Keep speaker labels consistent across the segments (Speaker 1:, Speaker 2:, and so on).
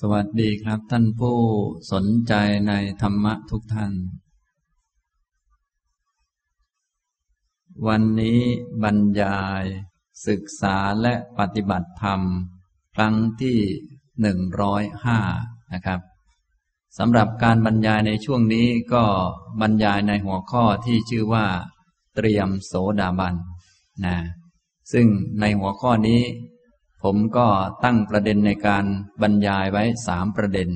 Speaker 1: สวัสดีครับท่านผู้สนใจในธรรมะทุกท่าน วันนี้บรรยายศึกษาและปฏิบัติธรรม ครั้งที่หนึ่งร้อยห้านะครับสำหรับการบรรยายในช่วงนี้ก็บรรยายในหัวข้อที่ชื่อว่า เตรียมโสดาบันนะซึ่งในหัวข้อนี้ ผมก็ตั้งประเด็นในการบรรยายไว้สามประเด็น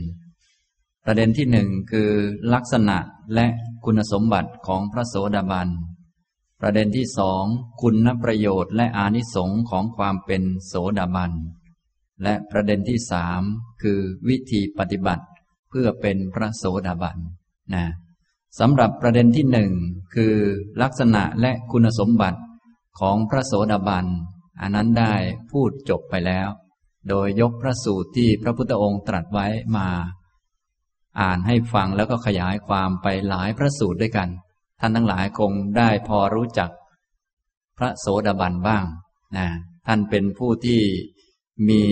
Speaker 1: ประเด็นที่หนึ่งคือลักษณะและคุณสมบัติของพระโสดาบัน ประเด็นที่สองคุณประโยชน์และอานิสงค์ของความเป็นโสดาบัน และประเด็นที่สามคือวิธีปฏิบัติเพื่อเป็นพระโสดาบันนะสำหรับประเด็นที่หนึ่งคือลักษณะและคุณสมบัติของพระโสดาบัน อันนั้นได้พูดจบไปแล้ว โดยยกพระสูตรที่พระพุทธองค์ตรัสไว้มา อ่านให้ฟังแล้วก็ขยายความไปหลายพระสูตรด้วยกัน ท่านทั้งหลายคงได้พอรู้จัก พระโสดาบันบ้างนะท่านเป็นผู้ที่มี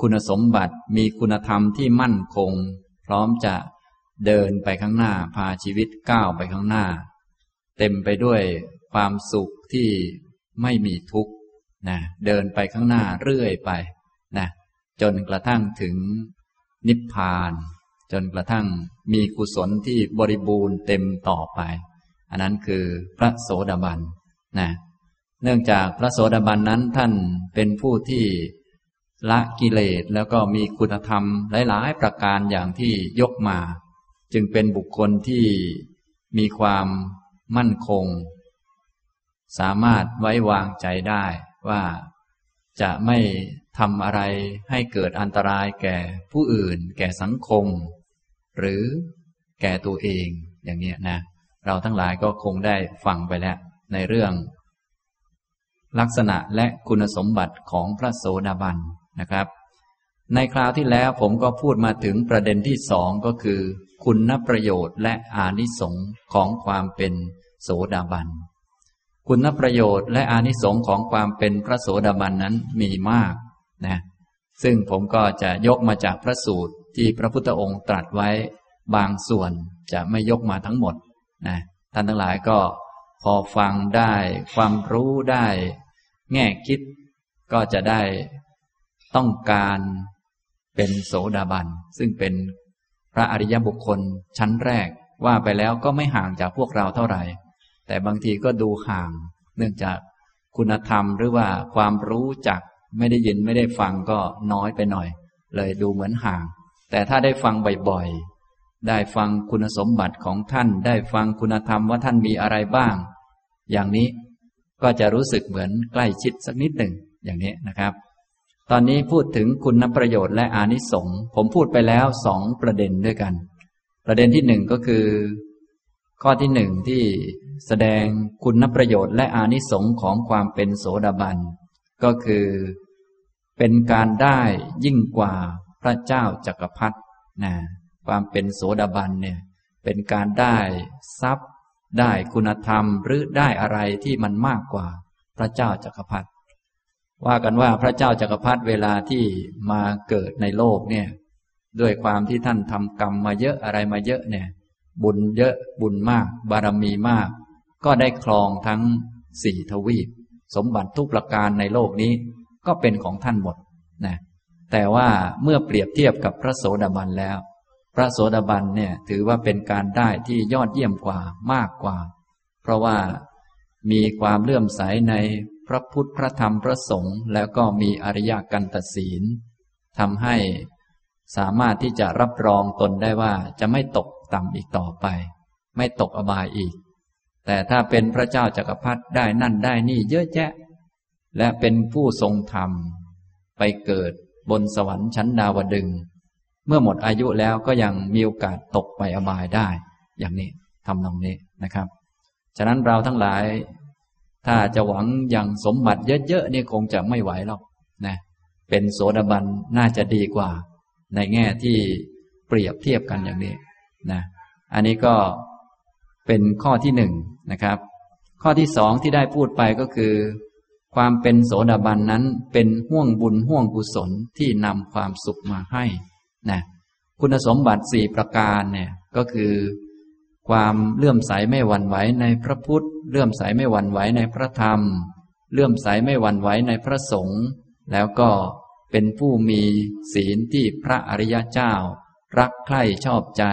Speaker 1: คุณสมบัติ มีคุณธรรมที่มั่นคง พร้อมจะเดินไปข้างหน้าพาชีวิตก้าวไปข้างหน้า เต็มไปด้วยความสุขที่ไม่มีทุกข์ นะเดินไปข้างหน้าเรื่อยไปนะจนกระทั่งถึงนิพพาน จนกระทั่งมีกุศลที่บริบูรณ์เต็มต่อไป อันนั้นคือพระโสดาบันนะเนื่องจากพระโสดาบันนั้นท่านเป็นผู้ที่ละกิเลสแล้วก็มีคุณธรรมหลาย ๆ ประการอย่างที่ยกมา จึงเป็นบุคคลที่มีความมั่นคง สามารถไว้วางใจได้ ว่าจะไม่ทำอะไรให้เกิดอันตรายแก่ผู้อื่น แก่สังคม หรือแก่ตัวเองอย่างนี้นะ เราทั้งหลายก็คงได้ฟังไปแล้วในเรื่อง ลักษณะและคุณสมบัติของพระโสดาบันนะครับ ในคราวที่แล้วผมก็พูดมาถึงประเด็นที่สองก็คือ คุณประโยชน์และอานิสงค์ของความเป็นโสดาบัน คุณประโยชน์และอานิสงค์ของความเป็นพระโสดาบันนั้นมีมากนะซึ่งผมก็จะยกมาจากพระสูตรที่พระพุทธองค์ตรัสไว้บางส่วนจะไม่ยกมาทั้งหมดนะท่านทั้งหลายก็พอฟังได้ความรู้ได้ แง่คิดก็จะได้ต้องการเป็นโสดาบัน ซึ่งเป็นพระอริยบุคคลชั้นแรกว่าไปแล้วก็ไม่ห่างจากพวกเราเท่าไหร่ แต่บางทีก็ดูห่าง เนื่องจากคุณธรรมหรือว่าความรู้จักไม่ได้ยินไม่ได้ฟังก็น้อยไปหน่อย เลยดูเหมือนห่าง แต่ถ้าได้ฟังบ่อยๆ ได้ฟังคุณสมบัติของท่าน ได้ฟังคุณธรรมว่าท่านมีอะไรบ้าง อย่างนี้ก็จะรู้สึกเหมือนใกล้ชิดสักนิดหนึ่งอย่างนี้นะครับ ตอนนี้พูดถึงคุณประโยชน์และอานิสงส์ผมพูดไปแล้วสองประเด็นด้วยกัน ประเด็นที่หนึ่งก็คือ ข้อที่หนึ่งที่แสดงคุณประโยชน์และอานิสงค์ของความเป็นโสดาบัน ก็คือ เป็นการได้ยิ่งกว่าพระเจ้าจักรพรรดินะความเป็นโสดาบันเนี่ยเป็นการได้ทรัพย์ ได้คุณธรรมหรือได้อะไรที่มันมากกว่าพระเจ้าจักรพรรดิว่ากันว่าพระเจ้าจักรพรรดิเวลาที่มาเกิดในโลกเนี่ยด้วยความที่ท่านทำกรรมมาเยอะอะไรมาเยอะเนี่ย บุญเยอะบุญมาก บารมีมาก ก็ได้ครองทั้งสี่ทวีป สมบัติทุกประการในโลกนี้ ก็เป็นของท่านหมดนะแต่ว่าเมื่อเปรียบเทียบกับพระโสดาบันแล้ว พระโสดาบันเนี่ยถือว่าเป็นการได้ที่ยอดเยี่ยมกว่ามากกว่า เพราะว่ามีความเลื่อมใสในพระพุทธพระธรรมพระสงฆ์แล้วก็มีอริยกันตศีลทำให้สามารถที่จะรับรองตนได้ว่าจะไม่ตก ต่ำอีกต่อไป ไม่ตกอบายอีก แต่ถ้าเป็นพระเจ้าจากักรพรรดิได้นั่นได้นี่เยอะแยะ และเป็นผู้ทรงธรรม ไปเกิดบนสวรรค์ชั้นดาวดึง เมื่อหมดอายุแล้วก็ยังมีโอกาสตกไปอบายได้ อย่างนี้ทำนองนี้นะครับ ฉะนั้นเราทั้งหลาย ถ้าจะหวังอย่างสมบัติเยอะๆนี่คงจะไม่ไหวหรอกนะเป็นโสดาบันน่าจะดีกว่า ในแง่ที่เปรียบเทียบกันอย่างนี้ นะอันนี้ก็เป็นข้อที่หนึ่งนะครับ ข้อที่สองที่ได้พูดไปก็คือ ความเป็นโสดาบันนั้นเป็นห่วงบุญห่วงกุศลที่นำความสุขมาให้นะคุณสมบัติสี่ประการเนี่ยก็คือ ความเลื่อมใสไม่หวั่นไหวในพระพุทธ เลื่อมใสไม่หวั่นไหวในพระธรรม เลื่อมใสไม่หวั่นไหวในพระสงฆ์แล้วก็เป็นผู้มีศีลที่พระอริยเจ้า รักใคร่ชอบใจ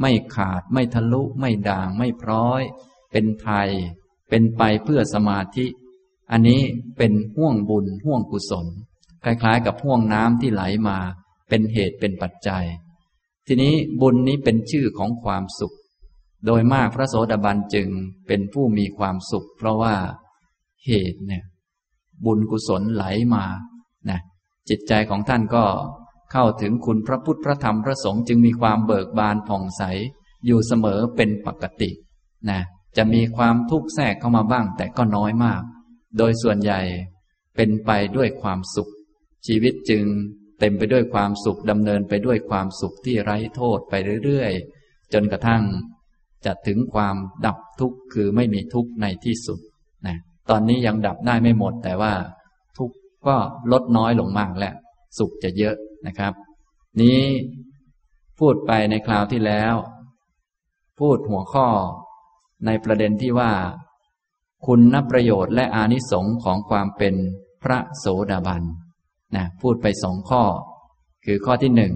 Speaker 1: ไม่ขาดไม่ทะลุไม่ด่างไม่พร้อย เป็นไทย เป็นไปเพื่อสมาธิ อันนี้เป็นห่วงบุญห่วงกุศล คล้ายๆ กับห่วงน้ำที่ไหลมา เป็นเหตุเป็นปัจจัย ทีนี้บุญนี้เป็นชื่อของความสุข โดยมากพระโสดาบันจึงเป็นผู้มีความสุข เพราะว่าเหตุเนี่ยบุญกุศลไหลมานะจิตใจของท่านก็ เข้าถึงคุณพระพุทธพระธรรมพระสงฆ์จึงมีความเบิกบานผ่องใส อยู่เสมอเป็นปกตินะจะมีความทุกข์แทรกเข้ามาบ้างแต่ก็น้อยมาก โดยส่วนใหญ่เป็นไปด้วยความสุข ชีวิตจึงเต็มไปด้วยความสุขดำเนินไปด้วยความสุขที่ไร้โทษไปเรื่อยๆ จนกระทั่ง จะถึงความดับทุกข์คือไม่มีทุกข์ในที่สุดนะตอนนี้ยังดับได้ไม่หมดแต่ว่า ทุกข์ก็ลดน้อยลงมากแล้ว สุขจะเยอะ นะครับ นี้พูดไปในคราวที่แล้ว พูดหัวข้อในประเด็นที่ว่า คุณนประโยชน์และอานิสงค์ของความเป็นพระโสดาบันนะพูดไปสองข้อ คือข้อที่หนึ่ง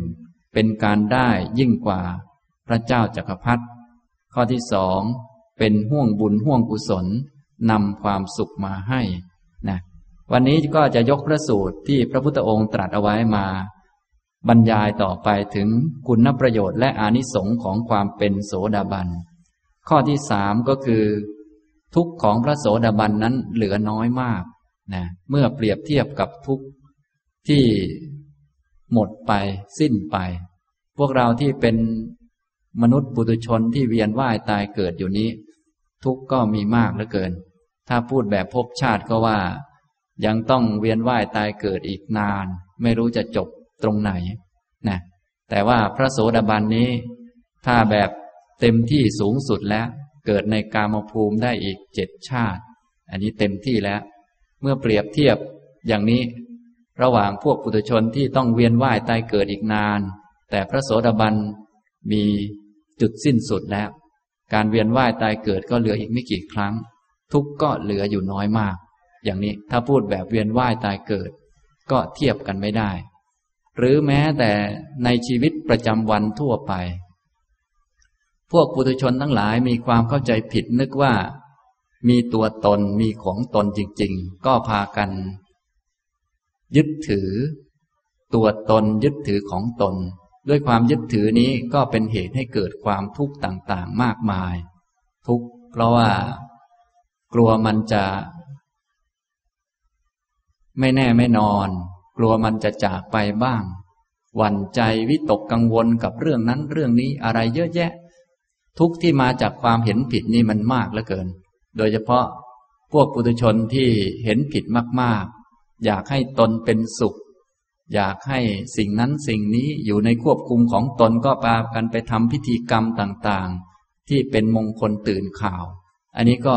Speaker 1: เป็นการได้ยิ่งกว่าพระเจ้าจักรพรรดิข้อที่สองเป็นห่วงบุญห่วงกุศลนำความสุขมาให้นะวันนี้ก็จะยกพระสูตรที่พระพุทธองค์ตรัสเอาไว้มา บรรยายต่อไปถึงคุณประโยชน์และอานิสงค์ของความเป็นโสดาบัน ข้อที่สามก็คือ ทุกข์ของพระโสดาบันนั้นเหลือน้อยมากนะเมื่อเปรียบเทียบกับทุกข์ที่หมดไปสิ้นไป พวกเราที่เป็นมนุษย์บุตุชนที่เวียนว่ายตายเกิดอยู่นี้ ทุกข์ก็มีมากเหลือเกิน ถ้าพูดแบบภพชาติก็ว่า ยังต้องเวียนว่ายตายเกิดอีกนาน ไม่รู้จะจบ ตรงไหนนะแต่ว่าพระโสดาบันนี้ ถ้าแบบเต็มที่สูงสุดแล้ว เกิดในกามภูมิได้อีกเจ็ดชาติ อันนี้เต็มที่แล้ว เมื่อเปรียบเทียบอย่างนี้ ระหว่างพวกปุถุชนที่ต้องเวียนว่ายตายเกิดอีกนาน แต่พระโสดาบันมีจุดสิ้นสุดแล้ว การเวียนว่ายตายเกิดก็เหลืออีกไม่กี่ครั้ง ทุกก็เหลืออยู่น้อยมาก อย่างนี้ถ้าพูดแบบเวียนว่ายตายเกิด ก็เทียบกันไม่ได้ หรือแม้แต่ในชีวิตประจำวันทั่วไป พวกปุถุชนทั้งหลายมีความเข้าใจผิดนึกว่า มีตัวตนมีของตนจริง ๆ ก็พากัน ยึดถือ ตัวตนยึดถือของตน ด้วยความยึดถือนี้ก็เป็นเหตุให้เกิดความทุกข์ต่างๆ มากมาย ทุกข์เพราะว่า กลัวมันจะ ไม่แน่ไม่นอน กลัวมันจะจากไปบ้าง หวั่นใจวิตกกังวลกับเรื่องนั้นเรื่องนี้อะไรเยอะแยะ ทุกที่มาจากความเห็นผิดนี่มันมากเหลือเกิน โดยเฉพาะพวกปุถุชนที่เห็นผิดมากๆ อยากให้ตนเป็นสุข อยากให้สิ่งนั้นสิ่งนี้อยู่ในควบคุมของตนก็พากันไปทำพิธีกรรมต่างๆ ที่เป็นมงคลตื่นข่าว อันนี้ก็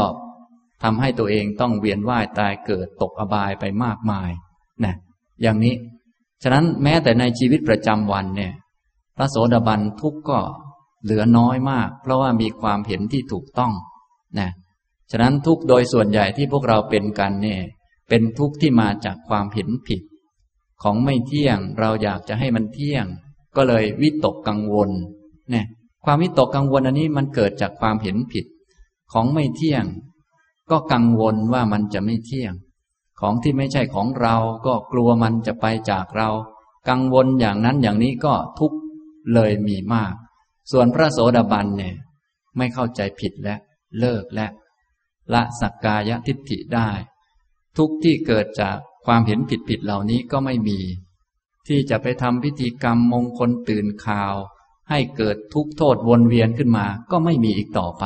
Speaker 1: ทำให้ตัวเองต้องเวียนว่ายตายเกิดตกอบายไปมากมายนะ อย่างนี้ ฉะนั้นแม้แต่ในชีวิตประจำวันเนี่ย พระโสดาบันทุกก็เหลือน้อยมาก เพราะว่ามีความเห็นที่ถูกต้องนะฉะนั้นทุกโดยส่วนใหญ่ที่พวกเราเป็นกันเนี่ย เป็นทุกข์ที่มาจากความเห็นผิด ของไม่เที่ยงเราอยากจะให้มันเที่ยง ก็เลยวิตกกังวลเนี่ยความวิตกกังวลอันนี้มันเกิดจากความเห็นผิด ของไม่เที่ยง ก็กังวลว่ามันจะไม่เที่ยง ของที่ไม่ใช่ของเราก็กลัวมันจะไปจากเรา กังวลอย่างนั้นอย่างนี้ก็ทุกเลยมีมาก ส่วนพระโสดาบันเนี่ย ไม่เข้าใจผิดและเลิกและ ละสักกายทิฏฐิได้ ทุกที่เกิดจากความเห็นผิดผิดเหล่านี้ก็ไม่มี ที่จะไปทำพิธีกรรมมงคลตื่นข่าว ให้เกิดทุกโทษวนเวียนขึ้นมา ก็ไม่มีอีกต่อไป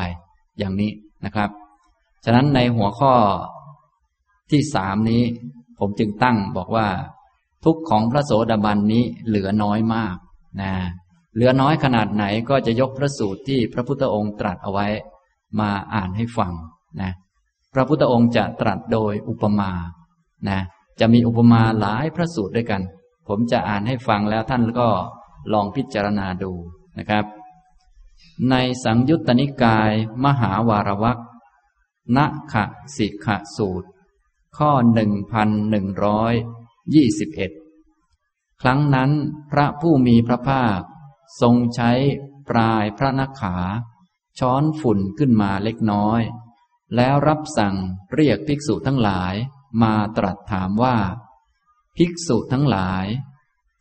Speaker 1: อย่างนี้นะครับ ฉะนั้นในหัวข้อ ที่สามนี้ ผมจึงตั้งบอกว่า ทุกของพระโสดาบันนี้เหลือน้อยมากนะเหลือน้อยขนาดไหนก็จะยกพระสูตรที่พระพุทธองค์ตรัสเอาไว้ มาอ่านให้ฟังนะพระพุทธองค์จะตรัสโดยอุปมานะจะมีอุปมาหลายพระสูตรด้วยกัน ผมจะอ่านให้ฟังแล้วท่านก็ลองพิจารณาดูนะครับ ในสังยุตตนิกาย มหาวารวักณขะสิกขสูตร ข้อหนึ่งพันหนึ่งร้อยยี่สิบเอ็ดครั้งนั้นพระผู้มีพระภาค ทรงใช้ปลายพระนักขา ช้อนฝุ่นขึ้นมาเล็กน้อย แล้วรับสั่งเรียกภิกษุทั้งหลายมาตรัสถามว่า ภิกษุทั้งหลาย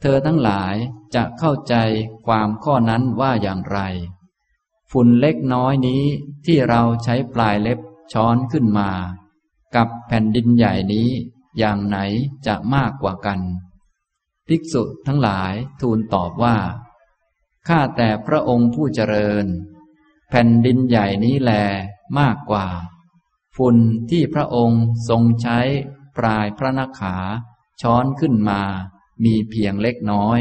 Speaker 1: เธอทั้งหลายจะเข้าใจความข้อนั้นว่าอย่างไร ฝุ่นเล็กน้อยนี้ที่เราใช้ปลายเล็บช้อนขึ้นมา กับแผ่นดินใหญ่นี้อย่างไหนจะมากกว่ากัน ภิกษุทั้งหลายทูลตอบว่า ข้าแต่พระองค์ผู้เจริญ แผ่นดินใหญ่นี้แลมากกว่า ฝุ่นที่พระองค์ทรงใช้ปลายพระนักขา ช้อนขึ้นมามีเพียงเล็กน้อย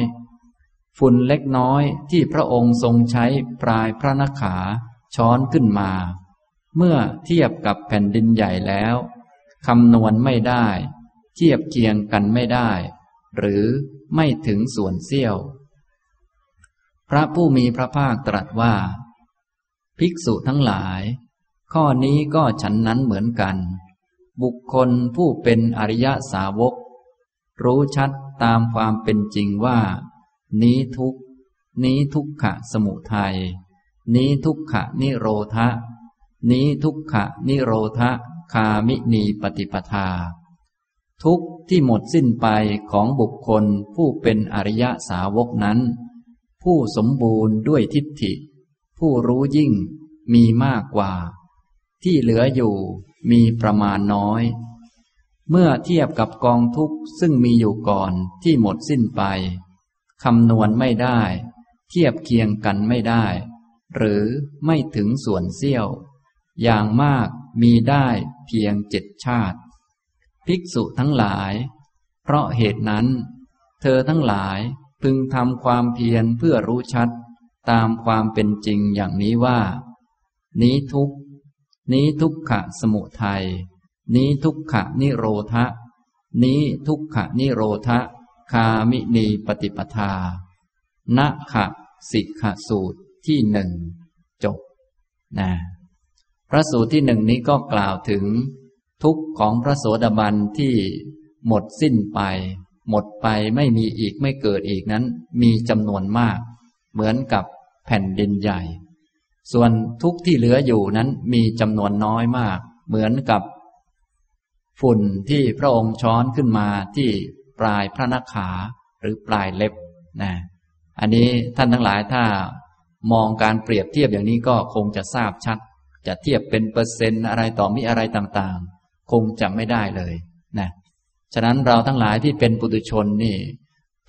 Speaker 1: ฝุ่นเล็กน้อยที่พระองค์ทรงใช้ปลายพระนักขา ช้อนขึ้นมา เมื่อเทียบกับแผ่นดินใหญ่แล้ว คำนวณไม่ได้ เทียบเคียงกันไม่ได้ หรือไม่ถึงส่วนเสี้ยว พระผู้มีพระภาคตรัสว่า ภิกษุทั้งหลาย ข้อนี้ก็ฉันนั้นเหมือนกัน บุคคลผู้เป็นอริยสาวก รู้ชัดตามความเป็นจริงว่า นี้ทุกนี้ทุกขะสมุทัยนี้ทุกขะนิโรธะ นี้ทุกขะนิโรธะ คามินีปฏิปทา ทุกที่หมดสิ้นไปของบุคคลผู้เป็นอริยสาวกนั้น ผู้สมบูรณ์ด้วยทิฏฐิ ผู้รู้ยิ่งมีมากกว่า ที่เหลืออยู่มีประมาณน้อย เมื่อเทียบกับกองทุกข์ซึ่งมีอยู่ก่อนที่หมดสิ้นไปคำนวณไม่ได้ เทียบเคียงกันไม่ได้ หรือไม่ถึงส่วนเสี้ยว อย่างมากมีได้ เพียงเจ็ดชาติ ภิกษุทั้งหลาย เพราะเหตุนั้น เธอทั้งหลายพึงทำความเพียรเพื่อรู้ชัด ตามความเป็นจริงอย่างนี้ว่า นี้ทุกนี้ทุกขะสมุทัย นี้ทุกขะนิโรธะ นี้ทุกขะนิโรธะ คามินีปฏิปทานะขะสิกขสูตรที่หนึ่งจบนะ ระสูตรที่หนึ่งนี้ก็กล่าวถึง ทุกข์ของพระโสดาบันที่หมดสิ้นไป หมดไปไม่มีอีกไม่เกิดอีกนั้น มีจำนวนมาก เหมือนกับแผ่นดินใหญ่ ส่วนทุกข์ที่เหลืออยู่นั้นมีจำนวนน้อยมาก เหมือนกับ ฝุ่นที่พระองค์ช้อนขึ้นมาที่ปลายพระนักขาหรือปลายเล็บนะอันนี้ท่านทั้งหลายถ้ามองการเปรียบเทียบอย่างนี้ก็คงจะทราบชัด จะเทียบเป็นเปอร์เซ็นต์อะไรต่อมีอะไรต่างๆ คงจะไม่ได้เลยนะฉะนั้นเราทั้งหลายที่เป็นปุถุชนนี่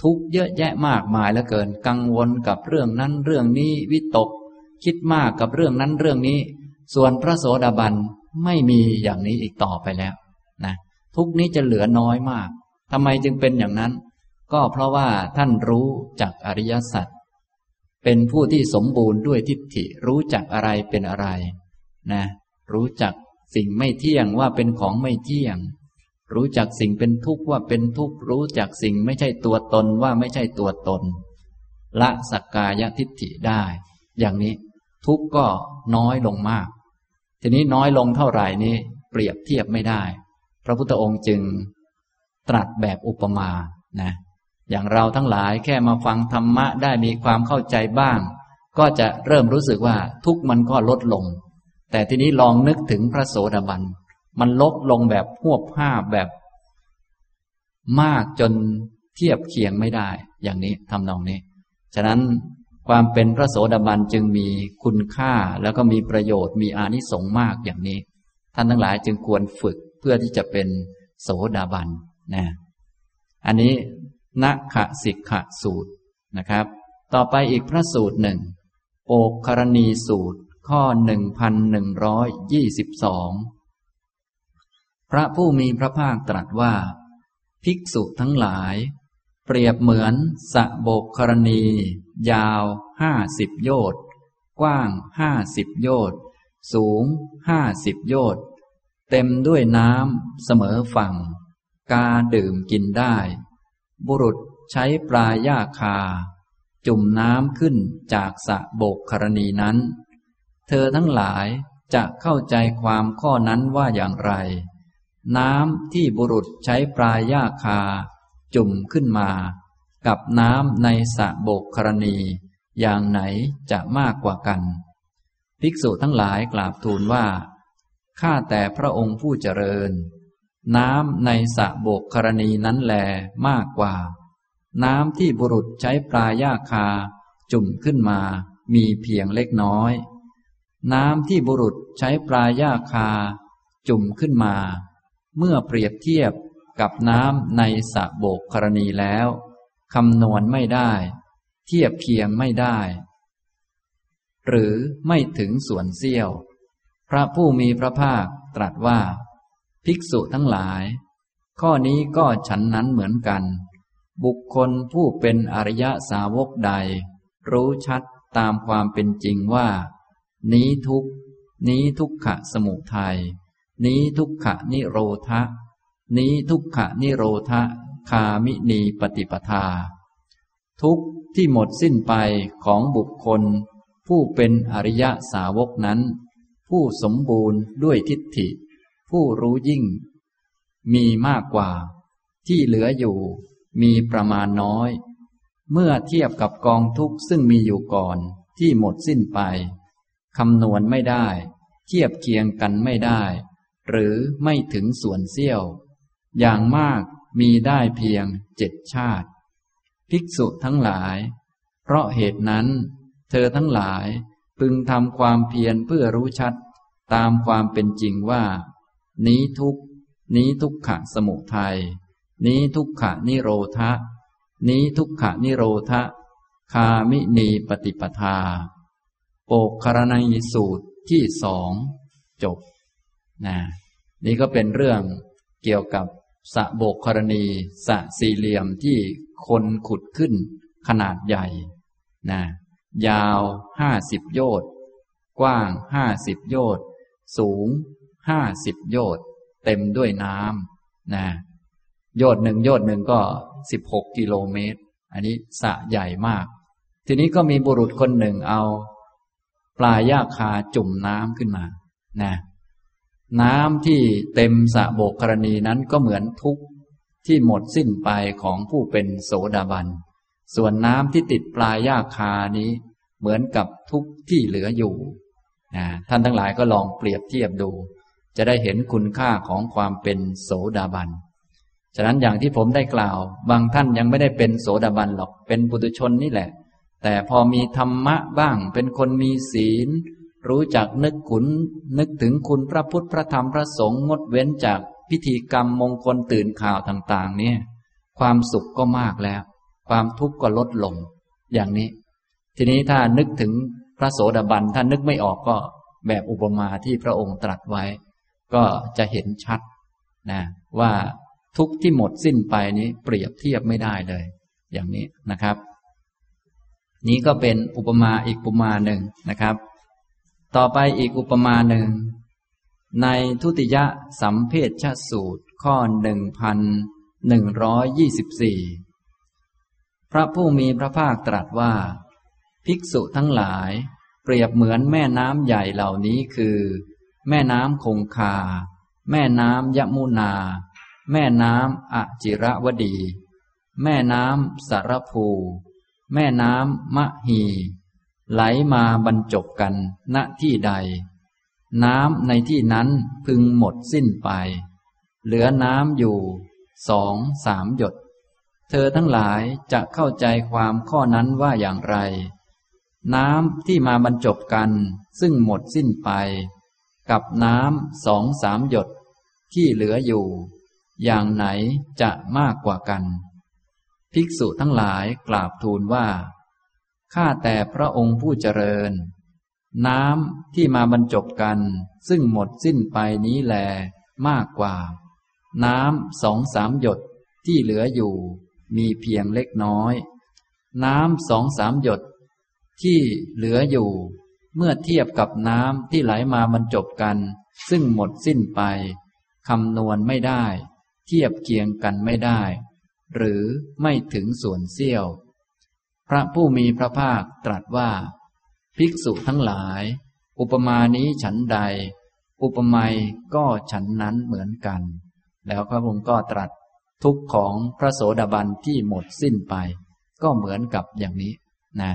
Speaker 1: ทุกเยอะแยะมากมายเหลือเกินกังวลกับเรื่องนั้นเรื่องนี้วิตก คิดมากกับเรื่องนั้นเรื่องนี้ ส่วนพระโสดาบันไม่มีอย่างนี้อีกต่อไปแล้วนะทุกนี้จะเหลือน้อยมากทำไมจึงเป็นอย่างนั้น ก็เพราะว่าท่านรู้จักอริยสัจเป็นผู้ที่สมบูรณ์ด้วยทิฏฐิรู้จักอะไรเป็นอะไร นะ รู้จักสิ่งไม่เที่ยงว่าเป็นของไม่เที่ยง รู้จักสิ่งเป็นทุกข์ว่าเป็นทุกข์ รู้จักสิ่งไม่ใช่ตัวตนว่าไม่ใช่ตัวตน ละสักกายทิฏฐิได้ อย่างนี้ทุกข์ก็น้อยลงมาก ทีนี้น้อยลงเท่าไหร่นี้ เปรียบเทียบไม่ได้ พระพุทธองค์จึงตรัสแบบอุปมานะอย่างเราทั้งหลายแค่มาฟังธรรมะได้มีความเข้าใจบ้าง ก็จะเริ่มรู้สึกว่าทุกมันก็ลดลง แต่ทีนี้ลองนึกถึงพระโสดาบัน มันลดลงแบบหวบห้าแบบ มากจนเทียบเคียงไม่ได้ อย่างนี้ทำนองนี้ ฉะนั้นความเป็นพระโสดาบันจึงมีคุณค่าแล้วก็มีประโยชน์มีอานิสงส์มากอย่างนี้ ท่านทั้งหลายจึงควรฝึกเพื่อที่จะเป็นโสดาบันนะอันนี้นักขสิกขสูตรนะครับ ต่อไปอีกพระสูตรหนึ่งโปกครณีสูตร ข้อหนึ่งพันหนึ่งร้อยยี่สิบสองพระผู้มีพระภาคตรัสว่า ภิกษุทั้งหลาย เปรียบเหมือนสะโบกครณี ยาวห้าสิบโยชน์กว้างห้าสิบโยชน์สูงห้าสิบโยชน์เต็มด้วยน้ำเสมอฝั่ง กาดื่มกินได้ บุรุษใช้ปลายาคา จุ่มน้ำขึ้นจากสะโบกครณีนั้น เธอทั้งหลายจะเข้าใจความข้อนั้นว่าอย่างไร น้ำที่บุรุษใช้ปลายยาคา จุ่มขึ้นมา กับน้ำในสะโบกครณี อย่างไหนจะมากกว่ากัน ภิกษุทั้งหลายกราบทูลว่า ข้าแต่พระองค์ผู้เจริญ น้ำในสะโบกครณีนั้นแลมากกว่า น้ำที่บุรุษใช้ปลายยาคา จุ่มขึ้นมามีเพียงเล็กน้อย น้ำที่บุรุษใช้ปลาย่าคา จุ่มขึ้นมา เมื่อเปรียบเทียบกับน้ำในสระโบกกรณีแล้วคำนวณไม่ได้ เทียบเคียงไม่ได้ หรือไม่ถึงส่วนเสี้ยว พระผู้มีพระภาคตรัสว่า ภิกษุทั้งหลาย ข้อนี้ก็ฉันนั้นเหมือนกัน บุคคลผู้เป็นอริยสาวกใด รู้ชัดตามความเป็นจริงว่า นี้ทุกนี้ทุกขะสมุทัย นี้ทุกขะนิโรธะ นี้ทุกขะนิโรธะ คามินีปฏิปทา ทุกที่หมดสิ้นไปของบุคคล ผู้เป็นอริยสาวกนั้น ผู้สมบูรณ์ด้วยทิฏฐิ ผู้รู้ยิ่ง มีมากกว่า ที่เหลืออยู่มีประมาณน้อย เมื่อเทียบกับกองทุกข์ซึ่งมีอยู่ก่อนที่หมดสิ้นไป คำนวณไม่ได้ เทียบเคียงกันไม่ได้ หรือไม่ถึงส่วนเสี้ยว อย่างมากมีได้เพียงเจ็ดชาติ ภิกษุทั้งหลาย เพราะเหตุนั้น เธอทั้งหลายพึงทำความเพียรเพื่อรู้ชัด ตามความเป็นจริงว่า นี้ทุกนี้ทุกขะสมุทัยนี้ทุกขะนิโรธะ นี้ทุกขะนิโรธะ คามินีปฏิปทา กคารนัยสูตรที่สองจบนะนี่ก็เป็นเรื่องเกี่ยวกับสะโบกครณีสะสี่เหลี่ยมที่คนขุดขึ้นขนาดใหญ่นะยาวห้าสิบโยชน์กว้างห้าสิบโยชน์สูงห้าสิบโยชน์เต็มด้วยน้ำนะโยชน์หนึ่งโยชน์หนึ่งก็สิบหกกิโลเมตร อันนี้สะใหญ่มาก ทีนี้ก็มีบุรุษคนหนึ่งเอา ปลายยาคาจุ่มน้ำขึ้นมานะน้ำที่เต็มสะโบกกรณีนั้นก็เหมือนทุกที่หมดสิ้นไปของผู้เป็นโสดาบัน ส่วนน้ำที่ติดปลายยาคานี้ เหมือนกับทุกที่เหลืออยู่นะท่านทั้งหลายก็ลองเปรียบเทียบดู จะได้เห็นคุณค่าของความเป็นโสดาบัน ฉะนั้นอย่างที่ผมได้กล่าว บางท่านยังไม่ได้เป็นโสดาบันหรอกเป็นปุถุชนนี่แหละ แต่พอมีธรรมะบ้าง เป็นคนมีศีล รู้จักนึกขุน นึกถึงคุณพระพุทธพระธรรมพระสงฆ์งดเว้นจากพิธีกรรมมงคลตื่นข่าวต่าง ๆ เนี่ย ความสุขก็มากแล้ว ความทุกข์ก็ลดลง อย่างนี้ ทีนี้ถ้านึกถึงพระโสดาบันถ้านึกไม่ออกก็แบบอุปมาที่พระองค์ตรัสไว้ ก็จะเห็นชัดนะว่าทุกที่หมดสิ้นไปนี้เปรียบเทียบไม่ได้เลย อย่างนี้นะครับ นี้ก็เป็นอุปมาอีกอุปมาหนึ่งนะครับ ต่อไปอีกอุปมาหนึ่ง ในทุติยสัมเพชชสูตรข้อหนึ่งพันหนึ่งร้อยยี่สิบสี่พระผู้มีพระภาคตรัสว่า ภิกษุทั้งหลาย เปรียบเหมือนแม่น้ำใหญ่เหล่านี้คือ แม่น้ำคงคา แม่น้ำยมุนา แม่น้ำอจิระวดี แม่น้ำสารภู แม่น้ำมะฮีไหลมาบรรจบกันณที่ใด น้ำในที่นั้นพึงหมดสิ้นไป เหลือน้ำอยู่สองสามหยด เธอทั้งหลายจะเข้าใจความข้อนั้นว่าอย่างไร น้ำที่มาบรรจบกันซึ่งหมดสิ้นไป กับน้ำสองสามหยดที่เหลืออยู่ อย่างไหนจะมากกว่ากัน ภิกษุทั้งหลายกราบทูลว่า ข้าแต่พระองค์ผู้เจริญ น้ำที่มาบรรจบกัน ซึ่งหมดสิ้นไปนี้แลมากกว่า น้ำสองสามหยดที่เหลืออยู่ มีเพียงเล็กน้อย น้ำสองสามหยด ที่เหลืออยู่ เมื่อเทียบกับน้ำที่ไหลมาบรรจบกัน ซึ่งหมดสิ้นไปคำนวณไม่ได้ เทียบเคียงกันไม่ได้ หรือไม่ถึงส่วนเสี้ยว พระผู้มีพระภาคตรัสว่า ภิกษุทั้งหลาย อุปมานี้ฉันใด อุปไมยก็ฉันนั้นเหมือนกัน แล้วพระองค์ก็ตรัสทุกข์ของพระโสดาบันที่หมดสิ้นไป ก็เหมือนกับอย่างนี้นะ